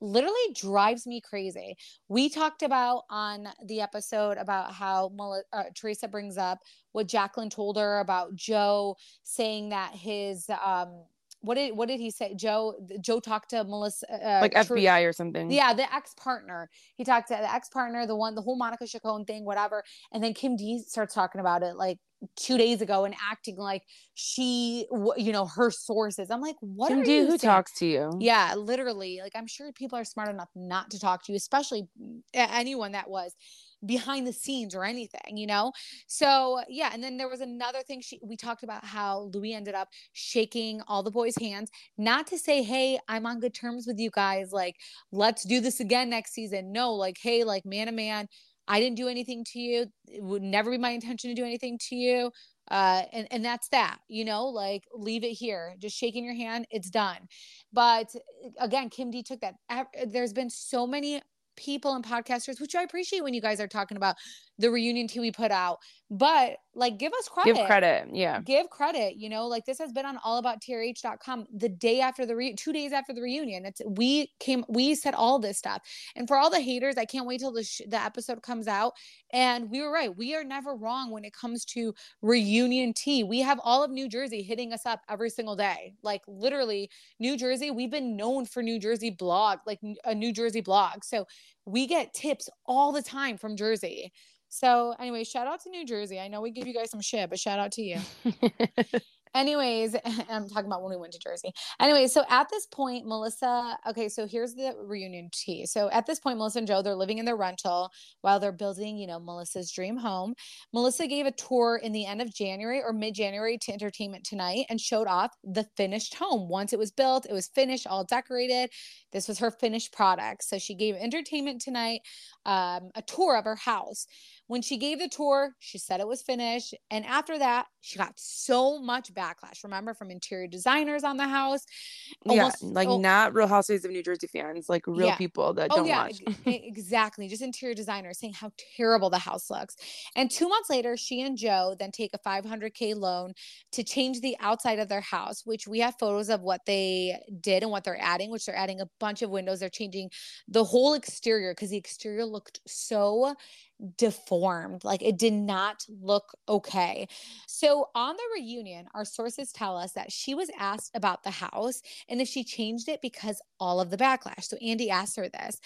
literally drives me crazy. We talked about on the episode about how uh, teresa brings up what jacqueline told her about joe saying that his um what did what did he say joe joe talked to melissa uh, like Ter- FBI or something. yeah, the ex partner. He talked to the ex partner, the one, the whole Monica Chacon thing, whatever. And then Kim D starts talking about it like two days ago and acting like she, you know, her sources. I'm like, what Kim are D, you who saying? talks to you? Yeah, literally. Like, I'm sure people are smart enough not to talk to you, especially anyone that was behind the scenes or anything, you know? So, yeah. And then there was another thing she, we talked about how Louis ended up shaking all the boys' hands, not to say, hey, I'm on good terms with you guys. Like, let's do this again next season. No, like, hey, like, man to man, I didn't do anything to you. It would never be my intention to do anything to you uh and and that's that you know like leave it here just shaking your hand it's done but again kim d took that there's been so many people and podcasters which i appreciate when you guys are talking about the reunion tea we put out but like give us credit Give credit. Yeah. give credit you know like this has been on allabouttrh.com the day after the re- two days after the reunion. It's we came we said all this stuff. And for all the haters i can't wait till the, sh- the episode comes out. And we were right we are never wrong when it comes to reunion tea. We have all of new jersey hitting us up every single day. Like literally new jersey we've been known for new jersey blog like a new jersey blog. So we get tips all the time from jersey so anyway shout out to new jersey. I know we give you guys some shit but shout out to you. Anyways i'm talking about when we went to jersey. Anyway so at this point melissa okay so here's the reunion tea. So at this point melissa and joe they're living in their rental while they're building you know melissa's dream home. Melissa gave a tour in the end of january or mid-january to entertainment tonight and showed off the finished home. Once it was built it was finished all decorated. This was her finished product. So she gave entertainment tonight um, a tour of her house When she gave the tour, she said it was finished. And after that, she got so much backlash. Remember from interior designers on the house. Almost, yeah, like oh, not Real Housewives of New Jersey fans, like real yeah. people that oh, don't yeah, watch. exactly. Just interior designers saying how terrible the house looks. And two months later, she and Joe then take a 500K loan to change the outside of their house, which we have photos of what they did and what they're adding, which they're adding a bunch of windows. They're changing the whole exterior because the exterior looked so deformed. Like it did not look okay. So on the reunion, our sources tell us that she was asked about the house and if she changed it because all of the backlash. So Andy asked her this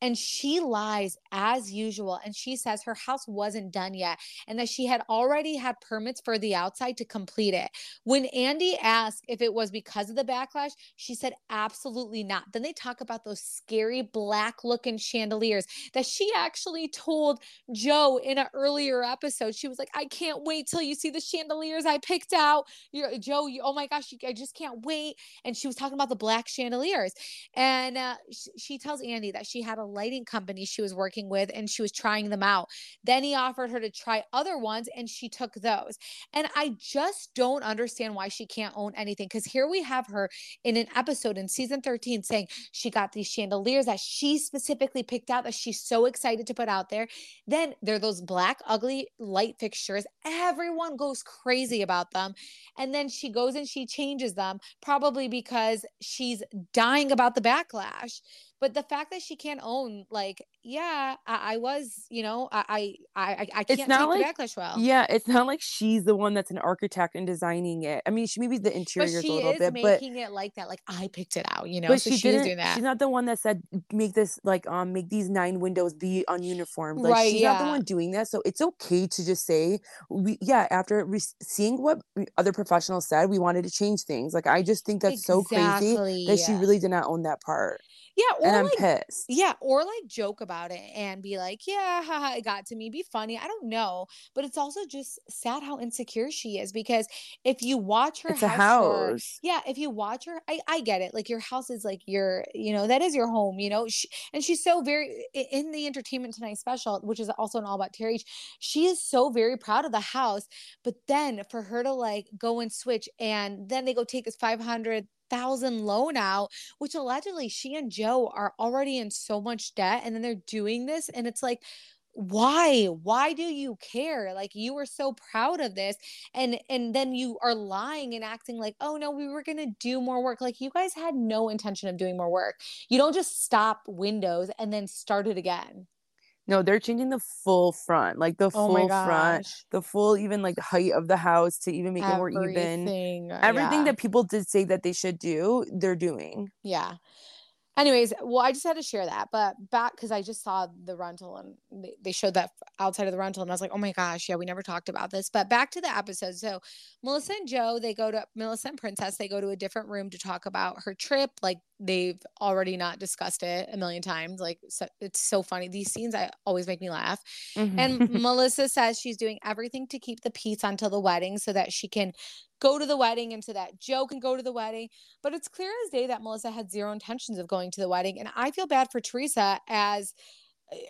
and she lies as usual. And she says her house wasn't done yet and that she had already had permits for the outside to complete it. When Andy asked if it was because of the backlash, she said absolutely not. Then they talk about those scary black looking chandeliers that she actually told Joe in an earlier episode. She was like, I can't wait till you see the chandeliers I picked out. You're Joe, you, oh my gosh, you, I just can't wait. And she was talking about the black chandeliers. And uh, sh- she tells Andy that she had a lighting company she was working with and she was trying them out. Then he offered her to try other ones and she took those. And I just don't understand why she can't own anything. Because here we have her in an episode in season 13 saying she got these chandeliers that she specifically picked out that she's so excited to put out there. Then there are those black, ugly light fixtures. Everyone goes crazy about them. And then she goes and she changes them, probably because she's dying about the backlash but the fact that she can't own like yeah i, I was you know i i i, I can't it's not take like, backlash well yeah it's not like she's the one that's an architect and designing it i mean she maybe the interiors a little bit but making it like that like i picked it out you know but so she, she didn't, doing that she's not the one that said make this like um make these nine windows be ununiform like right, she's yeah. not the one doing that so it's okay to just say we yeah after re- seeing what other professionals said we wanted to change things like i just think that's exactly. so crazy that she really did not own that part yeah, or and like, pissed. Yeah, or like joke about it and be like, yeah, haha, it got to me. Be funny. I don't know, but it's also just sad how insecure she is because if you watch her, it's house, house. yeah, if you watch her, I I get it. Like your house is like your, you know, that is your home. You know, she, and she's so very in the Entertainment Tonight special, which is also an all about Terry. She is so very proud of the house, but then for her to like go and switch, and then they go take this five hundred thousand loan out, which allegedly she and Joe are already in so much debt, and then they're doing this, and it's like why? Why do you care? Like you were so proud of this and and then you are lying and acting like oh no we were going to do more work. Like you guys had no intention of doing more work. You don't just stop windows and then start it again no, they're changing the full front, like the oh full front, the full even like height of the house to even make Everything. it more even. Everything yeah. that people did say that they should do, they're doing. Yeah anyways well i just had to share that but back because i just saw the rental and they, they showed that outside of the rental and i was like oh my gosh yeah we never talked about this but back to the episode so melissa and joe they go to melissa and princess they go to a different room to talk about her trip like they've already not discussed it a million times like so, it's so funny these scenes i always make me laugh mm-hmm. and melissa says she's doing everything to keep the peace until the wedding so that she can go to the wedding and so that Joe can go to the wedding. But it's clear as day that Melissa had zero intentions of going to the wedding. And I feel bad for Teresa as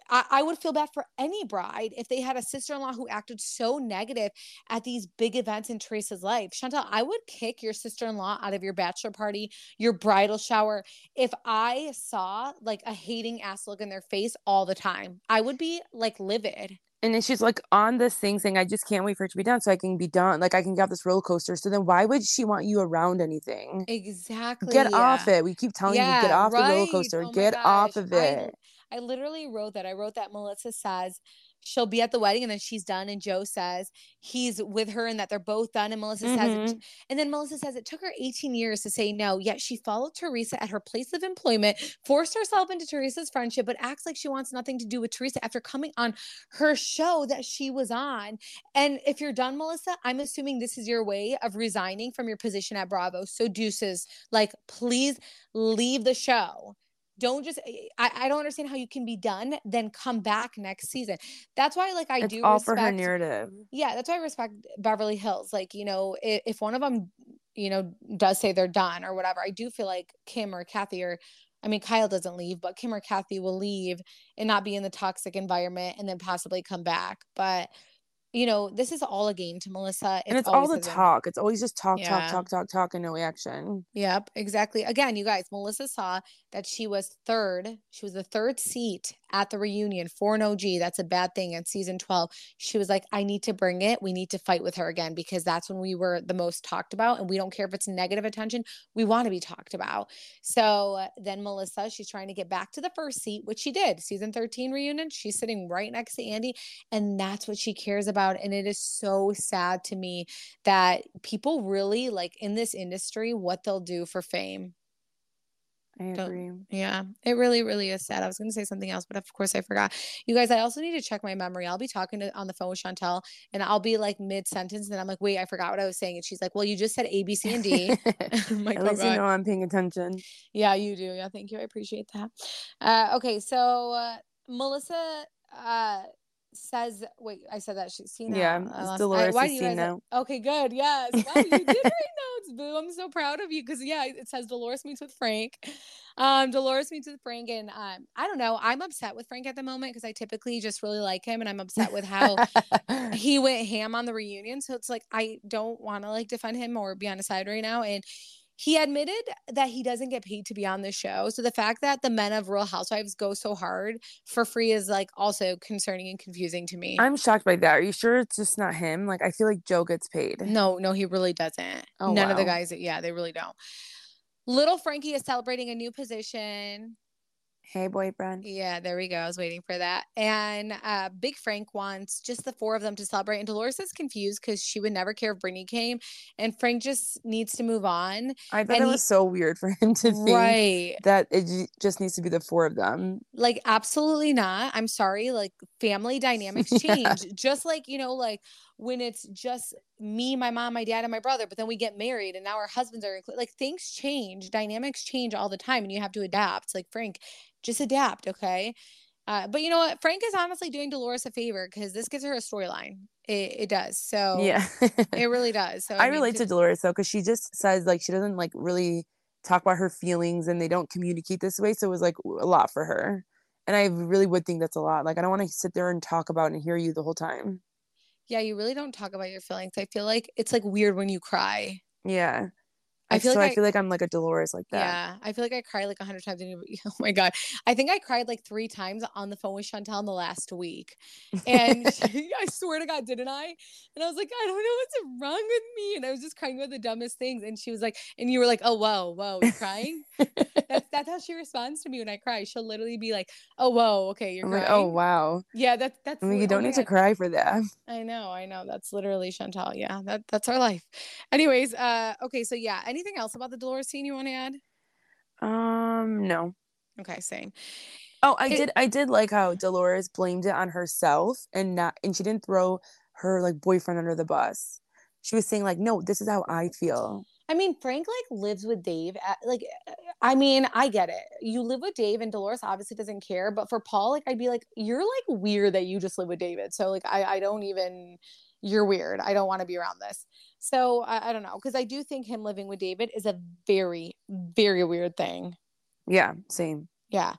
I, I, would feel bad for any bride if they had a sister in law who acted so negative at these big events in Teresa's life. Chantal, I would kick your sister in law out of your bachelor party, your bridal shower, if I saw like a hating ass look in their face all the time. I would be like livid and then she's like on this thing saying, I just can't wait for it to be done so I can be done. Like I can get off this roller coaster. So then why would she want you around anything? Exactly. Get yeah. off it. We keep telling yeah, you, get off right. the roller coaster. Oh get off of it. I, literally wrote that. I wrote that Melissa says she'll be at the wedding and then she's done and joe says he's with her and that they're both done and melissa mm-hmm. says and then melissa says it took her 18 years to say no yet she followed teresa at her place of employment forced herself into teresa's friendship but acts like she wants nothing to do with teresa after coming on her show that she was on and if you're done melissa i'm assuming this is your way of resigning from your position at bravo so deuces like please leave the show don't just eh, I, I don't understand how you can be done then come back next season. That's why like i it's do all respect, for her narrative. Yeah that's why i respect beverly hills. Like you know if, if one of them you know does say they're done or whatever i do feel like kim or kathy or I mean, Kyle doesn't leave, but Kim or Kathy will leave and not be in the toxic environment and then possibly come back. But you know, this is all a game to Melissa. It's and it's all the talk. It's always just talk, yeah. talk, talk, talk, talk, and no action. Yep, exactly. Again, you guys, Melissa saw that she was third. She was the third seat at the reunion for an OG. That's a bad thing in season 12. She was like, I need to bring it. We need to fight with her again because that's when we were the most talked about. And we don't care if it's negative attention. We want to be talked about. So then Melissa, she's trying to get back to the first seat, which she did. Season 13 reunion. She's sitting right next to Andy. And that's what she cares about. And it is so sad to me that people really like in this industry what they'll do for fame. I agree. Don't, yeah, it really, really is sad. I was going to say something else, but of course I forgot. You guys, I also need to check my memory. I'll be talking to, on the phone with Shantel, and I'll be like mid sentence, and I'm like, "Wait, I forgot what I was saying." And she's like, "Well, you just said A, B, C, and D." like, At least you know I'm paying attention. Yeah, you do. Yeah, thank you. I appreciate that. Uh, okay, so uh, Melissa uh, says wait i said that she's seen yeah it's dolores I, why do you guys okay good yes. Wow, you did write notes boo? I'm so proud of you because yeah it says dolores meets with frank. Um dolores meets with frank and um i don't know i'm upset with frank at the moment because i typically just really like him and i'm upset with how he went ham on the reunion. So it's like i don't want to like defend him or be on his side right now. And he admitted that he doesn't get paid to be on the show. So the fact that the men of Real Housewives go so hard for free is like also concerning and confusing to me. I'm shocked by that. Are you sure it's just not him? Like I feel like Joe gets paid. No, no, he really doesn't. Oh, None wow. of the guys, yeah, they really don't. Little Frankie is celebrating a new position. Hey, boyfriend. Yeah, there we go. I was waiting for that. And uh, Big Frank wants just the four of them to celebrate. And Dolores is confused because she would never care if Brittany came. And Frank just needs to move on. I thought and it was so weird for him to think right. that it just needs to be the four of them. Like, absolutely not. I'm sorry. Like, family dynamics change. yeah. Just like, you know, like when it's just me, my mom, my dad, and my brother, but then we get married and now our husbands are included. like things change, dynamics change all the time, and you have to adapt. Like Frank, just adapt, okay? Uh, but you know what? Frank is honestly doing Dolores a favor because this gives her a storyline. It, it does. So yeah, it really does. So I, I mean, relate to Dolores though because she just says like she doesn't like really talk about her feelings and they don't communicate this way. So it was like a lot for her. And I really would think that's a lot. Like I don't want to sit there and talk about and hear you the whole time yeah, you really don't talk about your feelings. I feel like it's like weird when you cry. Yeah. I feel so like I, I, feel like I'm like a Dolores like that. Yeah, I feel like I cry like a hundred times. Oh my god, I think I cried like three times on the phone with Shantel in the last week, and she, I swear to God, didn't I? And I was like, I don't know what's wrong with me, and I was just crying about the dumbest things. And she was like, and you were like, oh whoa, whoa, you're crying? that's that's how she responds to me when I cry. She'll literally be like, oh whoa, okay, you're. Like, oh wow. Yeah, that's that's. I mean, you don't oh need to cry for that. I know, I know. That's literally Shantel. Yeah, that that's our life. Anyways, uh, okay, so yeah, any anything else about the Dolores scene you want to add? Um, no. Okay, same. Oh, I it, did. I did like how Dolores blamed it on herself and not, and she didn't throw her like boyfriend under the bus. She was saying like, "No, this is how I feel." I mean, Frank like lives with Dave. At, like, I mean, I get it. You live with Dave, and Dolores obviously doesn't care. But for Paul, like, I'd be like, "You're like weird that you just live with David." So like, I I don't even. You're weird. I don't want to be around this. So I, I don't know because I do think him living with David is a very, very weird thing. Yeah, same. Yeah.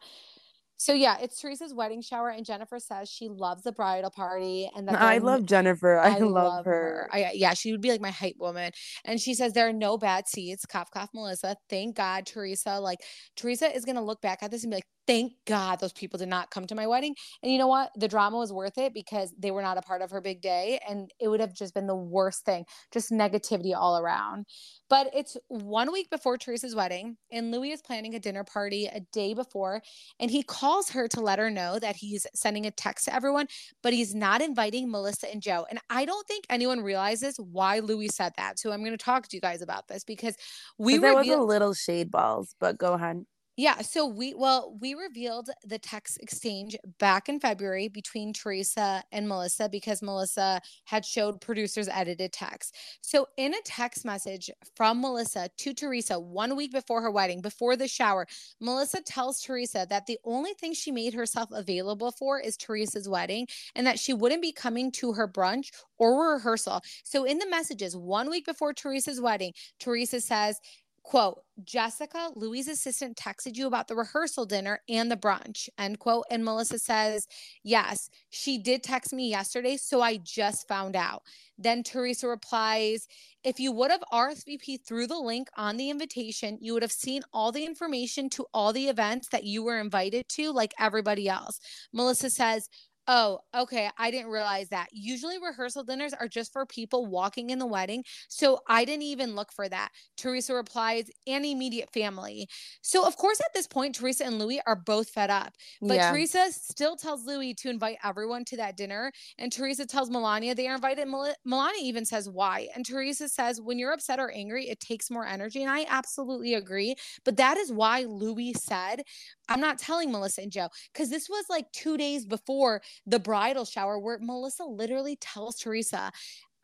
So yeah, it's Teresa's wedding shower, and Jennifer says she loves the bridal party, and that I love Jennifer. I, I love, love, her. her. I, yeah, she would be like my hype woman. And she says there are no bad seats. Cough, cough, Melissa. Thank God, Teresa. Like Teresa is gonna look back at this and be like, thank God those people did not come to my wedding. And you know what? The drama was worth it because they were not a part of her big day. And it would have just been the worst thing, just negativity all around. But it's one week before Teresa's wedding, and Louis is planning a dinner party a day before. And he calls her to let her know that he's sending a text to everyone, but he's not inviting Melissa and Joe. And I don't think anyone realizes why Louis said that. So I'm going to talk to you guys about this because we were there revealed- was a little shade balls, but go ahead. Yeah, so we well, we revealed the text exchange back in February between Teresa and Melissa because Melissa had showed producers edited text. So in a text message from Melissa to Teresa 1 week before her wedding, before the shower, Melissa tells Teresa that the only thing she made herself available for is Teresa's wedding and that she wouldn't be coming to her brunch or rehearsal. So in the messages 1 week before Teresa's wedding, Teresa says quote jessica louis assistant texted you about the rehearsal dinner and the brunch end quote. And melissa says yes she did text me yesterday so i just found out. Then teresa replies if you would have rsvp through the link on the invitation you would have seen all the information to all the events that you were invited to like everybody else. Melissa says Oh, okay. I didn't realize that. Usually rehearsal dinners are just for people walking in the wedding. So I didn't even look for that. Teresa replies, and immediate family. So, of course, at this point, Teresa and Louis are both fed up. But yeah. Teresa still tells Louis to invite everyone to that dinner. And Teresa tells Milania they are invited. Mel- Milania even says why. And Teresa says, when you're upset or angry, it takes more energy. And I absolutely agree. But that is why Louis said, I'm not telling Melissa and Joe because this was like two days before the bridal shower where Melissa literally tells Teresa,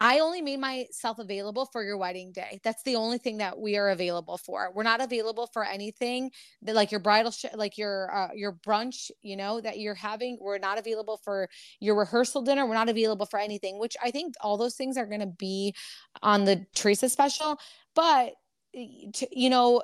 I only made myself available for your wedding day. That's the only thing that we are available for. We're not available for anything that like your bridal sh- like your uh, your brunch, you know, that you're having. We're not available for your rehearsal dinner. We're not available for anything, which I think all those things are going to be on the Teresa special, but you know,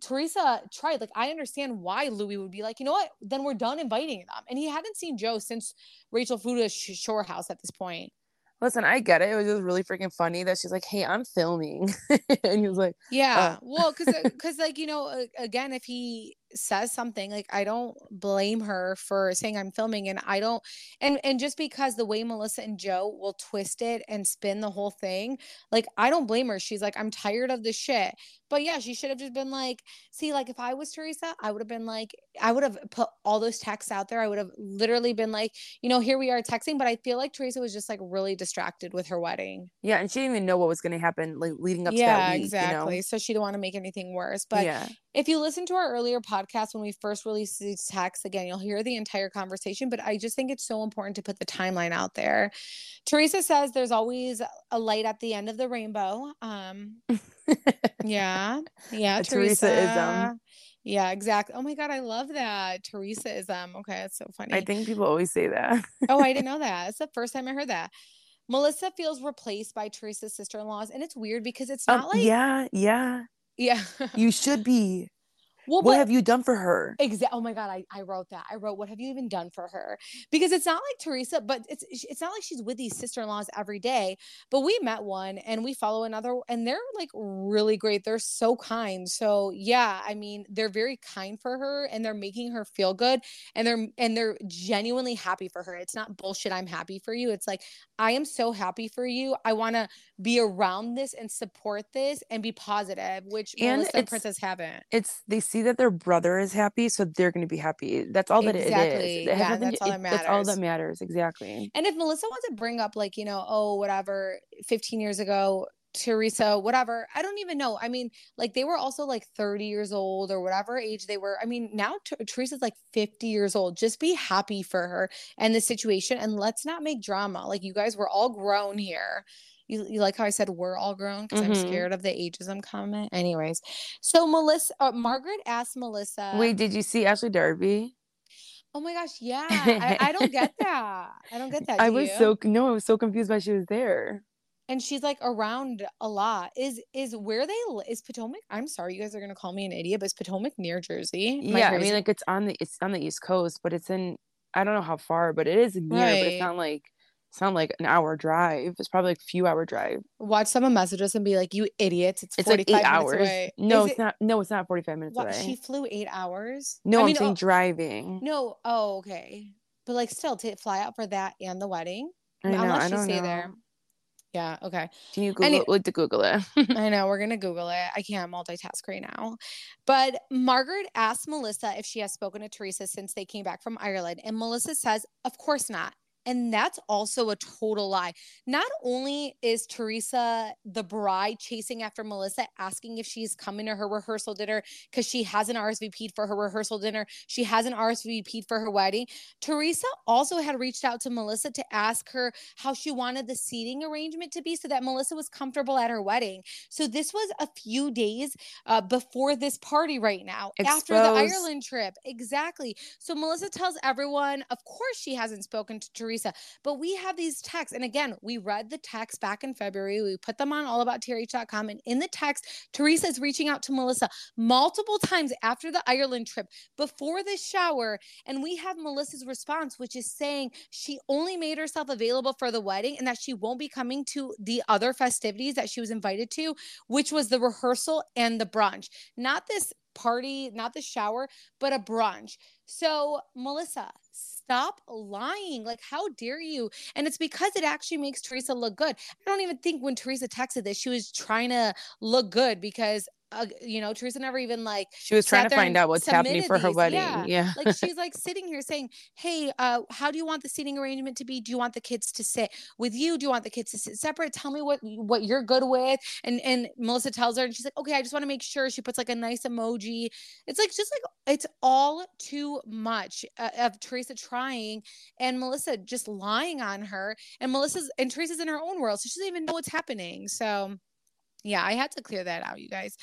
Teresa tried. Like, I understand why Louis would be like, you know what? Then we're done inviting them. And he hadn't seen Joe since Rachel Fuda's shore house at this point. Listen, I get it. It was just really freaking funny that she's like, "Hey, I'm filming," and he was like, "Yeah, uh. well, because because like you know, again, if he says something like i don't blame her for saying i'm filming and i don't and and just because the way melissa and joe will twist it and spin the whole thing like i don't blame her. She's like i'm tired of this shit. But yeah she should have just been like see like if i was teresa i would have been like i would have put all those texts out there. I would have literally been like you know here we are texting. But i feel like teresa was just like really distracted with her wedding. Yeah and she didn't even know what was going to happen like leading up yeah, to that week, exactly you know? so she didn't want to make anything worse. But yeah. if you listen to our earlier podcast when we first released these texts, again, you'll hear the entire conversation, but I just think it's so important to put the timeline out there. Teresa says there's always a light at the end of the rainbow. Um, yeah, yeah, Teresa. ism. Yeah, exactly. Oh my god, I love that Teresa ism. Okay, it's so funny. I think people always say that. oh, I didn't know that. It's the first time I heard that. Melissa feels replaced by Teresa's sister-in-laws, and it's weird because it's um, not um, like yeah, yeah yeah. you should be. Well, what have you done for her? Exactly. Oh my god, I, I wrote that. I wrote, "What have you even done for her?" Because it's not like Teresa, but it's it's not like she's with these sister in laws every day. But we met one, and we follow another, and they're like really great. They're so kind. So yeah, I mean, they're very kind for her, and they're making her feel good, and they're and they're genuinely happy for her. It's not bullshit. I'm happy for you. It's like I am so happy for you. I want to be around this and support this and be positive, which and Melissa and Princess haven't. It's they see that their brother is happy, so they're going to be happy. That's all that exactly. it is. It yeah, that's all that matters. That's all that matters. Exactly. And if Melissa wants to bring up like you know, oh whatever, 15 years ago, Teresa, whatever. I don't even know. I mean, like they were also like 30 years old or whatever age they were. I mean, now T- Teresa's like 50 years old. Just be happy for her and the situation and let's not make drama. Like you guys were all grown here. You, you like how I said we're all grown because mm-hmm. I'm scared of the ageism comment. Anyways, so Melissa, uh, Margaret asked Melissa. Wait, did you see Ashley Darby? Oh my gosh, yeah. I, I don't get that. I don't get that. I was you? so no, I was so confused why she was there and she's like around a lot. Is is where they is Potomac? I'm sorry, you guys are gonna call me an idiot, but is Potomac near Jersey? Am yeah, I, I, mean like it's on the it's on the East Coast, but it's in I don't know how far, but it is near. Right. But it's not like not like an hour drive. It's probably like a few hour drive. Watch someone message us and be like, "You idiots! It's, it's 45 like eight hours. Away. No, is it's it... not. No, it's not forty five minutes what, away. She flew eight hours. No, I am mean, saying oh, driving. No, oh okay, but like still to fly out for that and the wedding. I know, unless I don't stay know. there. Yeah. Okay. Can you Google like to Google it? I know we're gonna Google it. I can't multitask right now. But Margaret asked Melissa if she has spoken to Teresa since they came back from Ireland, and Melissa says, "Of course not." And that's also a total lie. Not only is Teresa, the bride, chasing after Melissa, asking if she's coming to her rehearsal dinner because she hasn't RSVP'd for her rehearsal dinner, she hasn't RSVP'd for her wedding. Teresa also had reached out to Melissa to ask her how she wanted the seating arrangement to be so that Melissa was comfortable at her wedding. So this was a few days uh, before this party right now, Exposed. after the Ireland trip. Exactly. So Melissa tells everyone, of course, she hasn't spoken to Teresa Teresa. But we have these texts. And again, we read the text back in February. We put them on allabouttrh.com. And in the text, Teresa is reaching out to Melissa multiple times after the Ireland trip before the shower. And we have Melissa's response, which is saying she only made herself available for the wedding and that she won't be coming to the other festivities that she was invited to, which was the rehearsal and the brunch. Not this party, not the shower, but a brunch. So, Melissa, stop lying. Like, how dare you? And it's because it actually makes Teresa look good. I don't even think when Teresa texted this, she was trying to look good because uh, you know, Teresa never even like she was trying to find out what's happening for her wedding. Yeah. yeah. like she's like sitting here saying, Hey, uh, how do you want the seating arrangement to be? Do you want the kids to sit with you? Do you want the kids to sit separate? Tell me what what you're good with. And and Melissa tells her, and she's like, Okay, I just want to make sure. She puts like a nice emoji. It's like just like it's all too much uh, of Teresa trying and Melissa just lying on her. And Melissa's and Teresa's in her own world, so she doesn't even know what's happening. So yeah, I had to clear that out, you guys.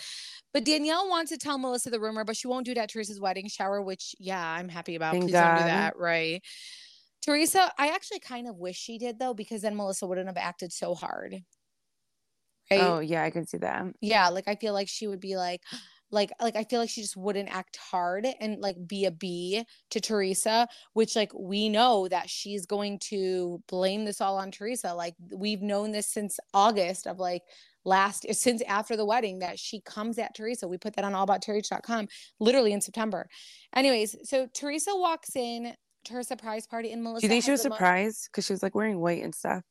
But Danielle wants to tell Melissa the rumor, but she won't do that at Teresa's wedding shower, which yeah, I'm happy about. Thank Please God. don't do that, right? Teresa, I actually kind of wish she did though, because then Melissa wouldn't have acted so hard. Right? Oh yeah, I can see that. Yeah, like I feel like she would be like, like like I feel like she just wouldn't act hard and like be a B to Teresa, which like we know that she's going to blame this all on Teresa. Like we've known this since August of like last eh, since after the wedding that she comes at Teresa. We put that on allabouttrh.com literally in September. Anyways, so Teresa walks in to her surprise party and Melissa. Do you think she was surprised because she was like wearing white and stuff?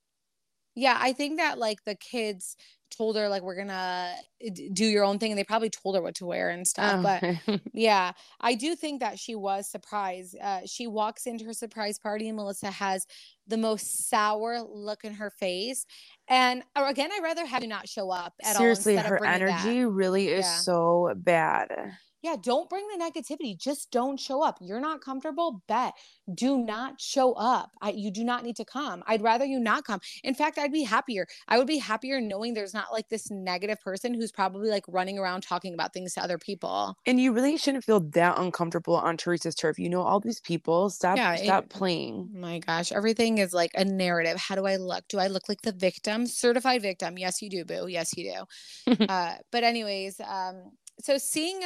Yeah, I think that like the kids told her like we're gonna eh, do your own thing and they probably told her what to wear and stuff oh. but yeah i do think that she was surprised uh, she walks into her surprise party and melissa has the most sour look in her face and again i rather have you not show up at all. seriously all her energy that. really is yeah. so bad yeah, don't bring the negativity. Just don't show up. You're not comfortable, bet. Do not show up. I, you do not need to come. I'd rather you not come. In fact, I'd be happier. I would be happier knowing there's not like this negative person who's probably like running around talking about things to other people. And you really shouldn't feel that uncomfortable on Teresa's turf. You know all these people. Stop yeah, stop it, playing. My gosh, everything is like a narrative. How do I look? Do I look like the victim? Certified victim. Yes, you do, boo. Yes, you do. uh, but anyways, um so seeing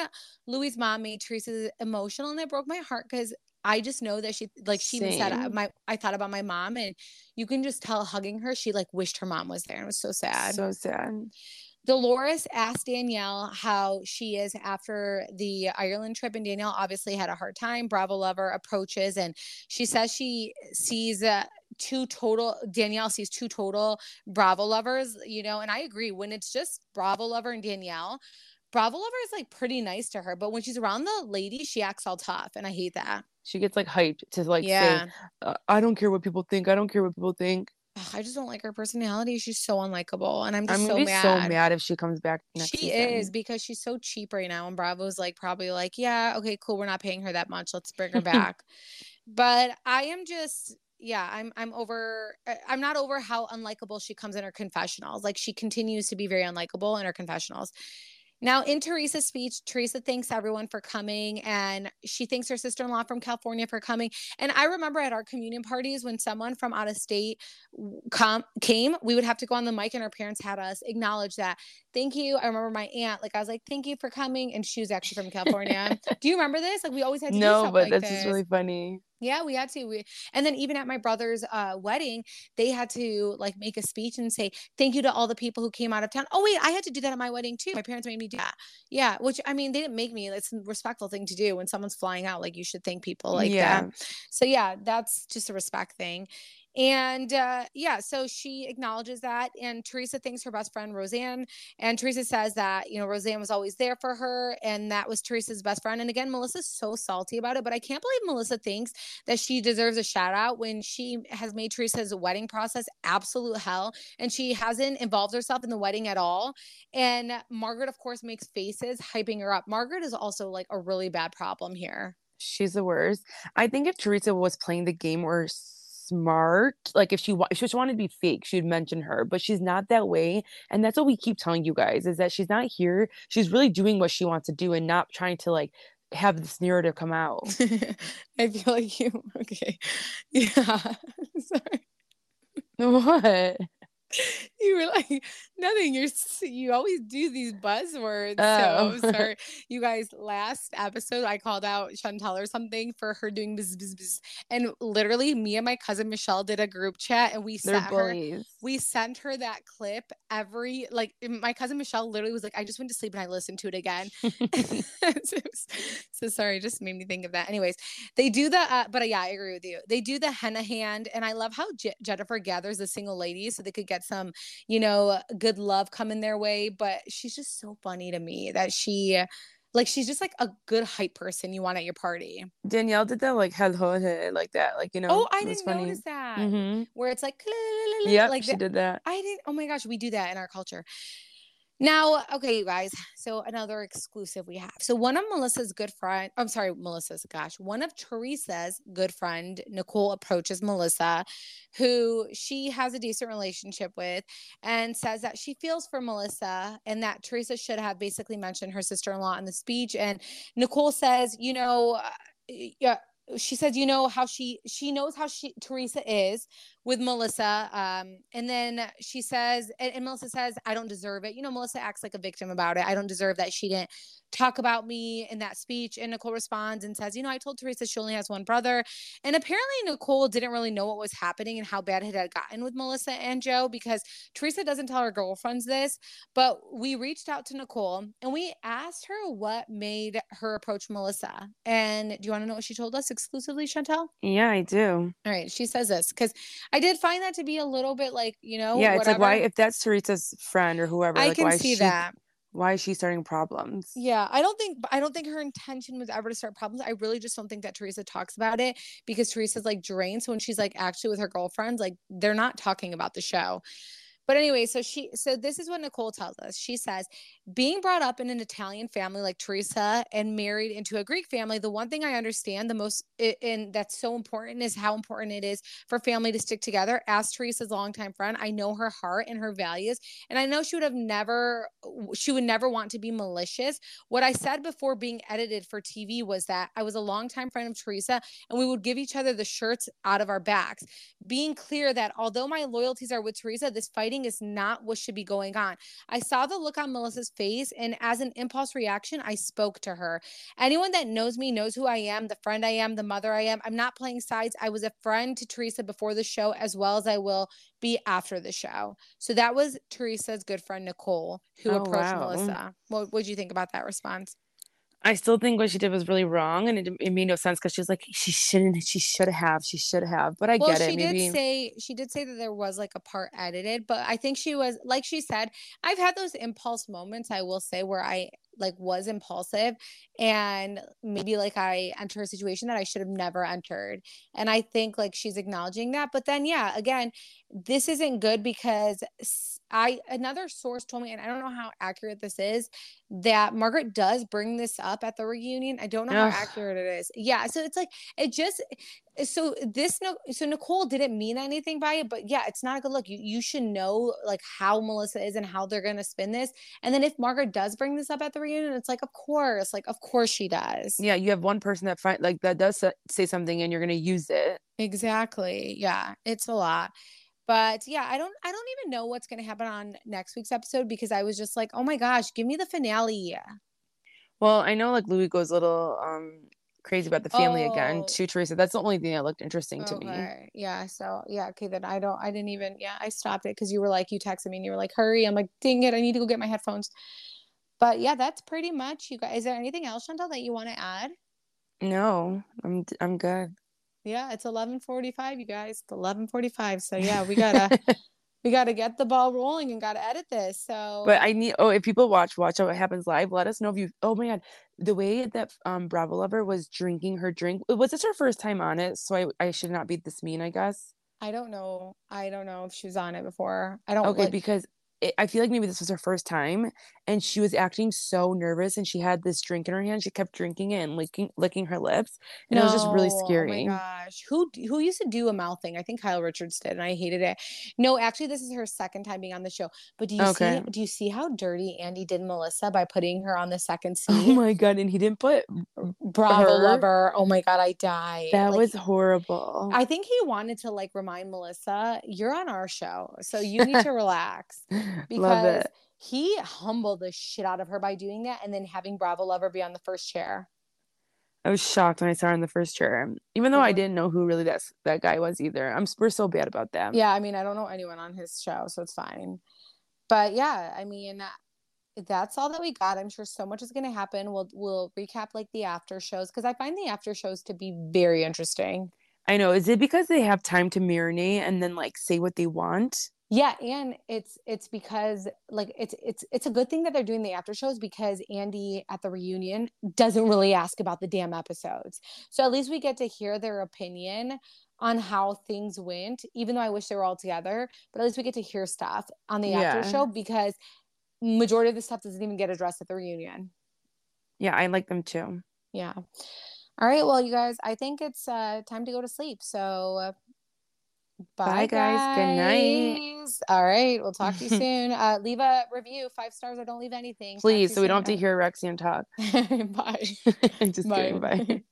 Louis' mom made Teresa emotional and it broke my heart because I just know that she like she Same. said my I thought about my mom and you can just tell hugging her she like wished her mom was there and it was so sad. So sad. Dolores asked Danielle how she is after the Ireland trip, and Danielle obviously had a hard time. Bravo lover approaches, and she says she sees uh, two total. Danielle sees two total Bravo lovers, you know, and I agree. When it's just Bravo lover and Danielle, Bravo Lover is like pretty nice to her, but when she's around the lady, she acts all tough, and I hate that. She gets like hyped to like yeah. say, uh, "I don't care what people think. I don't care what people think." I just don't like her personality. She's so unlikable, and I'm just I'm so mad. so mad if she comes back. she season. is because she's so cheap right now, and Bravo's like probably like, yeah, okay, cool, we're not paying her that much. Let's bring her back. but I am just yeah i'm i'm over uh, i'm not over how unlikable she comes in her confessionals like she continues to be very unlikable in her confessionals now, in Teresa's speech, Teresa thanks everyone for coming and she thanks her sister in law from California for coming. And I remember at our communion parties when someone from out of state com- came, we would have to go on the mic and our parents had us acknowledge that. Thank you. I remember my aunt, like, I was like, thank you for coming. And she was actually from California. do you remember this? Like, we always had to No, but like this is really funny. Yeah, we had to. We, and then even at my brother's uh, wedding, they had to like make a speech and say thank you to all the people who came out of town. Oh wait, I had to do that at my wedding too. My parents made me do that. Yeah, which I mean, they didn't make me. It's a respectful thing to do when someone's flying out. Like you should thank people like yeah. that. So yeah, that's just a respect thing. And uh, yeah, so she acknowledges that. And Teresa thanks her best friend, Roseanne. And Teresa says that, you know, Roseanne was always there for her. And that was Teresa's best friend. And again, Melissa's so salty about it. But I can't believe Melissa thinks that she deserves a shout out when she has made Teresa's wedding process absolute hell. And she hasn't involved herself in the wedding at all. And Margaret, of course, makes faces hyping her up. Margaret is also like a really bad problem here. She's the worst. I think if Teresa was playing the game or smart. Like if she if she just wanted to be fake, she'd mention her, but she's not that way. And that's what we keep telling you guys is that she's not here. She's really doing what she wants to do and not trying to like have this narrative come out. I feel like you okay. Yeah. Sorry. What? You were like nothing. You're you always do these buzzwords. Oh. so sorry. You guys last episode i called out shantel or something for her doing bzz, bzz, bzz. and literally me and my cousin michelle did a group chat and we sent her we sent her that clip every like my cousin michelle literally was like i just went to sleep and i listened to it again. So, so, sorry just made me think of that. Anyways they do the uh, but uh, yeah i agree with you. They do the henna hand and i love how J- jennifer gathers the single ladies so they could get some, you know, good love coming their way. But she's just so funny to me that she like she's just like a good hype person you want at your party. Danielle did that like hello like that, like you know. Oh, I didn't funny. notice that. Mm-hmm. Where it's like, yeah, like she did that. I didn't. Oh my gosh, we do that in our culture. Now, okay, you guys. So another exclusive we have. So one of Melissa's good friend, I'm sorry, Melissa's gosh, one of Teresa's good friend, Nicole approaches Melissa, who she has a decent relationship with, and says that she feels for Melissa and that Teresa should have basically mentioned her sister-in-law in the speech. And Nicole says, you know, uh, yeah, she says, you know how she she knows how she Teresa is with Melissa. Um, and then she says, and, and, Melissa says, I don't deserve it. You know, Melissa acts like a victim about it. I don't deserve that she didn't talk about me in that speech. And Nicole responds and says, You know, I told Teresa she only has one brother. And apparently, Nicole didn't really know what was happening and how bad it had gotten with Melissa and Joe because Teresa doesn't tell her girlfriends this. But we reached out to Nicole and we asked her what made her approach Melissa. And do you want to know what she told us exclusively, Chantel? Yeah, I do. All right. She says this because I did find that to be a little bit like, you know, yeah, it's like, why, if that's Teresa's friend or whoever, I like, can see she, that why is she starting problems? Yeah i don't think i don't think her intention was ever to start problems. I really just don't think that teresa talks about it because teresa's like drained. So when she's like actually with her girlfriends like they're not talking about the show but anyway, so she so this is what Nicole tells us. She says, being brought up in an Italian family like Teresa and married into a Greek family, the one thing I understand the most and that's so important is how important it is for family to stick together. As Teresa's longtime friend, I know her heart and her values, and I know she would have never she would never want to be malicious. What I said before being edited for TV was that I was a longtime friend of Teresa and we would give each other the shirts out of our backs. Being clear that although my loyalties are with Teresa, this fighting is not what should be going on. I saw the look on Melissa's face, and as an impulse reaction, I spoke to her. Anyone that knows me knows who I am, the friend I am, the mother I am. I'm not playing sides. I was a friend to Teresa before the show, as well as I will be after the show. So that was Teresa's good friend, Nicole, who oh, approached wow. Melissa. What would you think about that response? I still think what she did was really wrong, and it, it made no sense because she was like, she shouldn't, she should have, she should have. But I well, get it. She maybe... did say she did say that there was like a part edited, but I think she was like she said, I've had those impulse moments. I will say where I like was impulsive and maybe like I enter a situation that I should have never entered. And I think like she's acknowledging that. But then yeah, again, this isn't good because I another source told me, and I don't know how accurate this is, that Margaret does bring this up at the reunion. I don't know Ugh. how accurate it is. Yeah, so it's like it just so this no so Nicole didn't mean anything by it, but yeah, it's not a good look. You you should know like how Melissa is and how they're gonna spin this. And then if Margaret does bring this up at the reunion, it's like of course, like of course she does. Yeah, you have one person that find like that does say something, and you're gonna use it. Exactly. Yeah, it's a lot but yeah i don't i don't even know what's going to happen on next week's episode because i was just like oh my gosh give me the finale. Well i know like luis goes a little um crazy about the family oh. again to teresa. That's the only thing that looked interesting okay. to me. Yeah so yeah okay then i don't i didn't even yeah i stopped it because you were like you texted me and you were like hurry. I'm like dang it i need to go get my headphones. But yeah that's pretty much you guys is there anything else shantel that you want to add? No i'm i'm good yeah, it's 11:45, you guys. It's 11:45. So yeah, we gotta we gotta get the ball rolling and gotta edit this. So, but I need. Oh, if people watch watch what happens live, let us know if you. Oh my god, the way that um Bravo lover was drinking her drink. Was this her first time on it? So I I should not be this mean, I guess. I don't know. I don't know if she was on it before. I don't. Okay, like, because it, I feel like maybe this was her first time, and she was acting so nervous, and she had this drink in her hand. She kept drinking it and licking licking her lips, and no. it was just really scary. Oh my gosh, who who used to do a mouth thing? I think Kyle Richards did, and I hated it. No, actually, this is her second time being on the show. But do you okay. see? Do you see how dirty Andy did Melissa by putting her on the second oh scene? Oh my god, and he didn't put Bravo her. lover. Oh my god, I die. That like, was horrible. I think he wanted to like remind Melissa, you're on our show, so you need to relax because he humbled the shit out of her by doing that and then having Bravo Lover be on the first chair. I was shocked when I saw her in the first chair, even though I didn't know who really that that guy was either. I'm we're so bad about that. Yeah, I mean, I don't know anyone on his show, so it's fine. But yeah, I mean, that's all that we got. I'm sure so much is going to happen. We'll we'll recap like the after shows because I find the after shows to be very interesting. I know. Is it because they have time to marinate and then like say what they want? Yeah, and it's it's because like it's it's it's a good thing that they're doing the after shows because Andy at the reunion doesn't really ask about the damn episodes. So at least we get to hear their opinion on how things went, even though I wish they were all together, but at least we get to hear stuff on the yeah. after show because majority of the stuff doesn't even get addressed at the reunion. Yeah, I like them too. Yeah. All right, well, you guys, I think it's uh, time to go to sleep. So Bye, Bye guys. guys. Good night. All right. We'll talk to you soon. Uh, leave a review, five stars, or don't leave anything. Please, so we don't have to hear Rexian talk. bye. Just bye. kidding. Bye.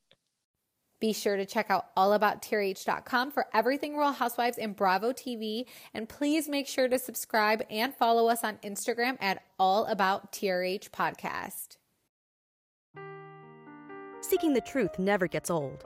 Be sure to check out allabouttrh.com for everything Real Housewives and Bravo TV. And please make sure to subscribe and follow us on Instagram at All About TRH Podcast. Seeking the truth never gets old.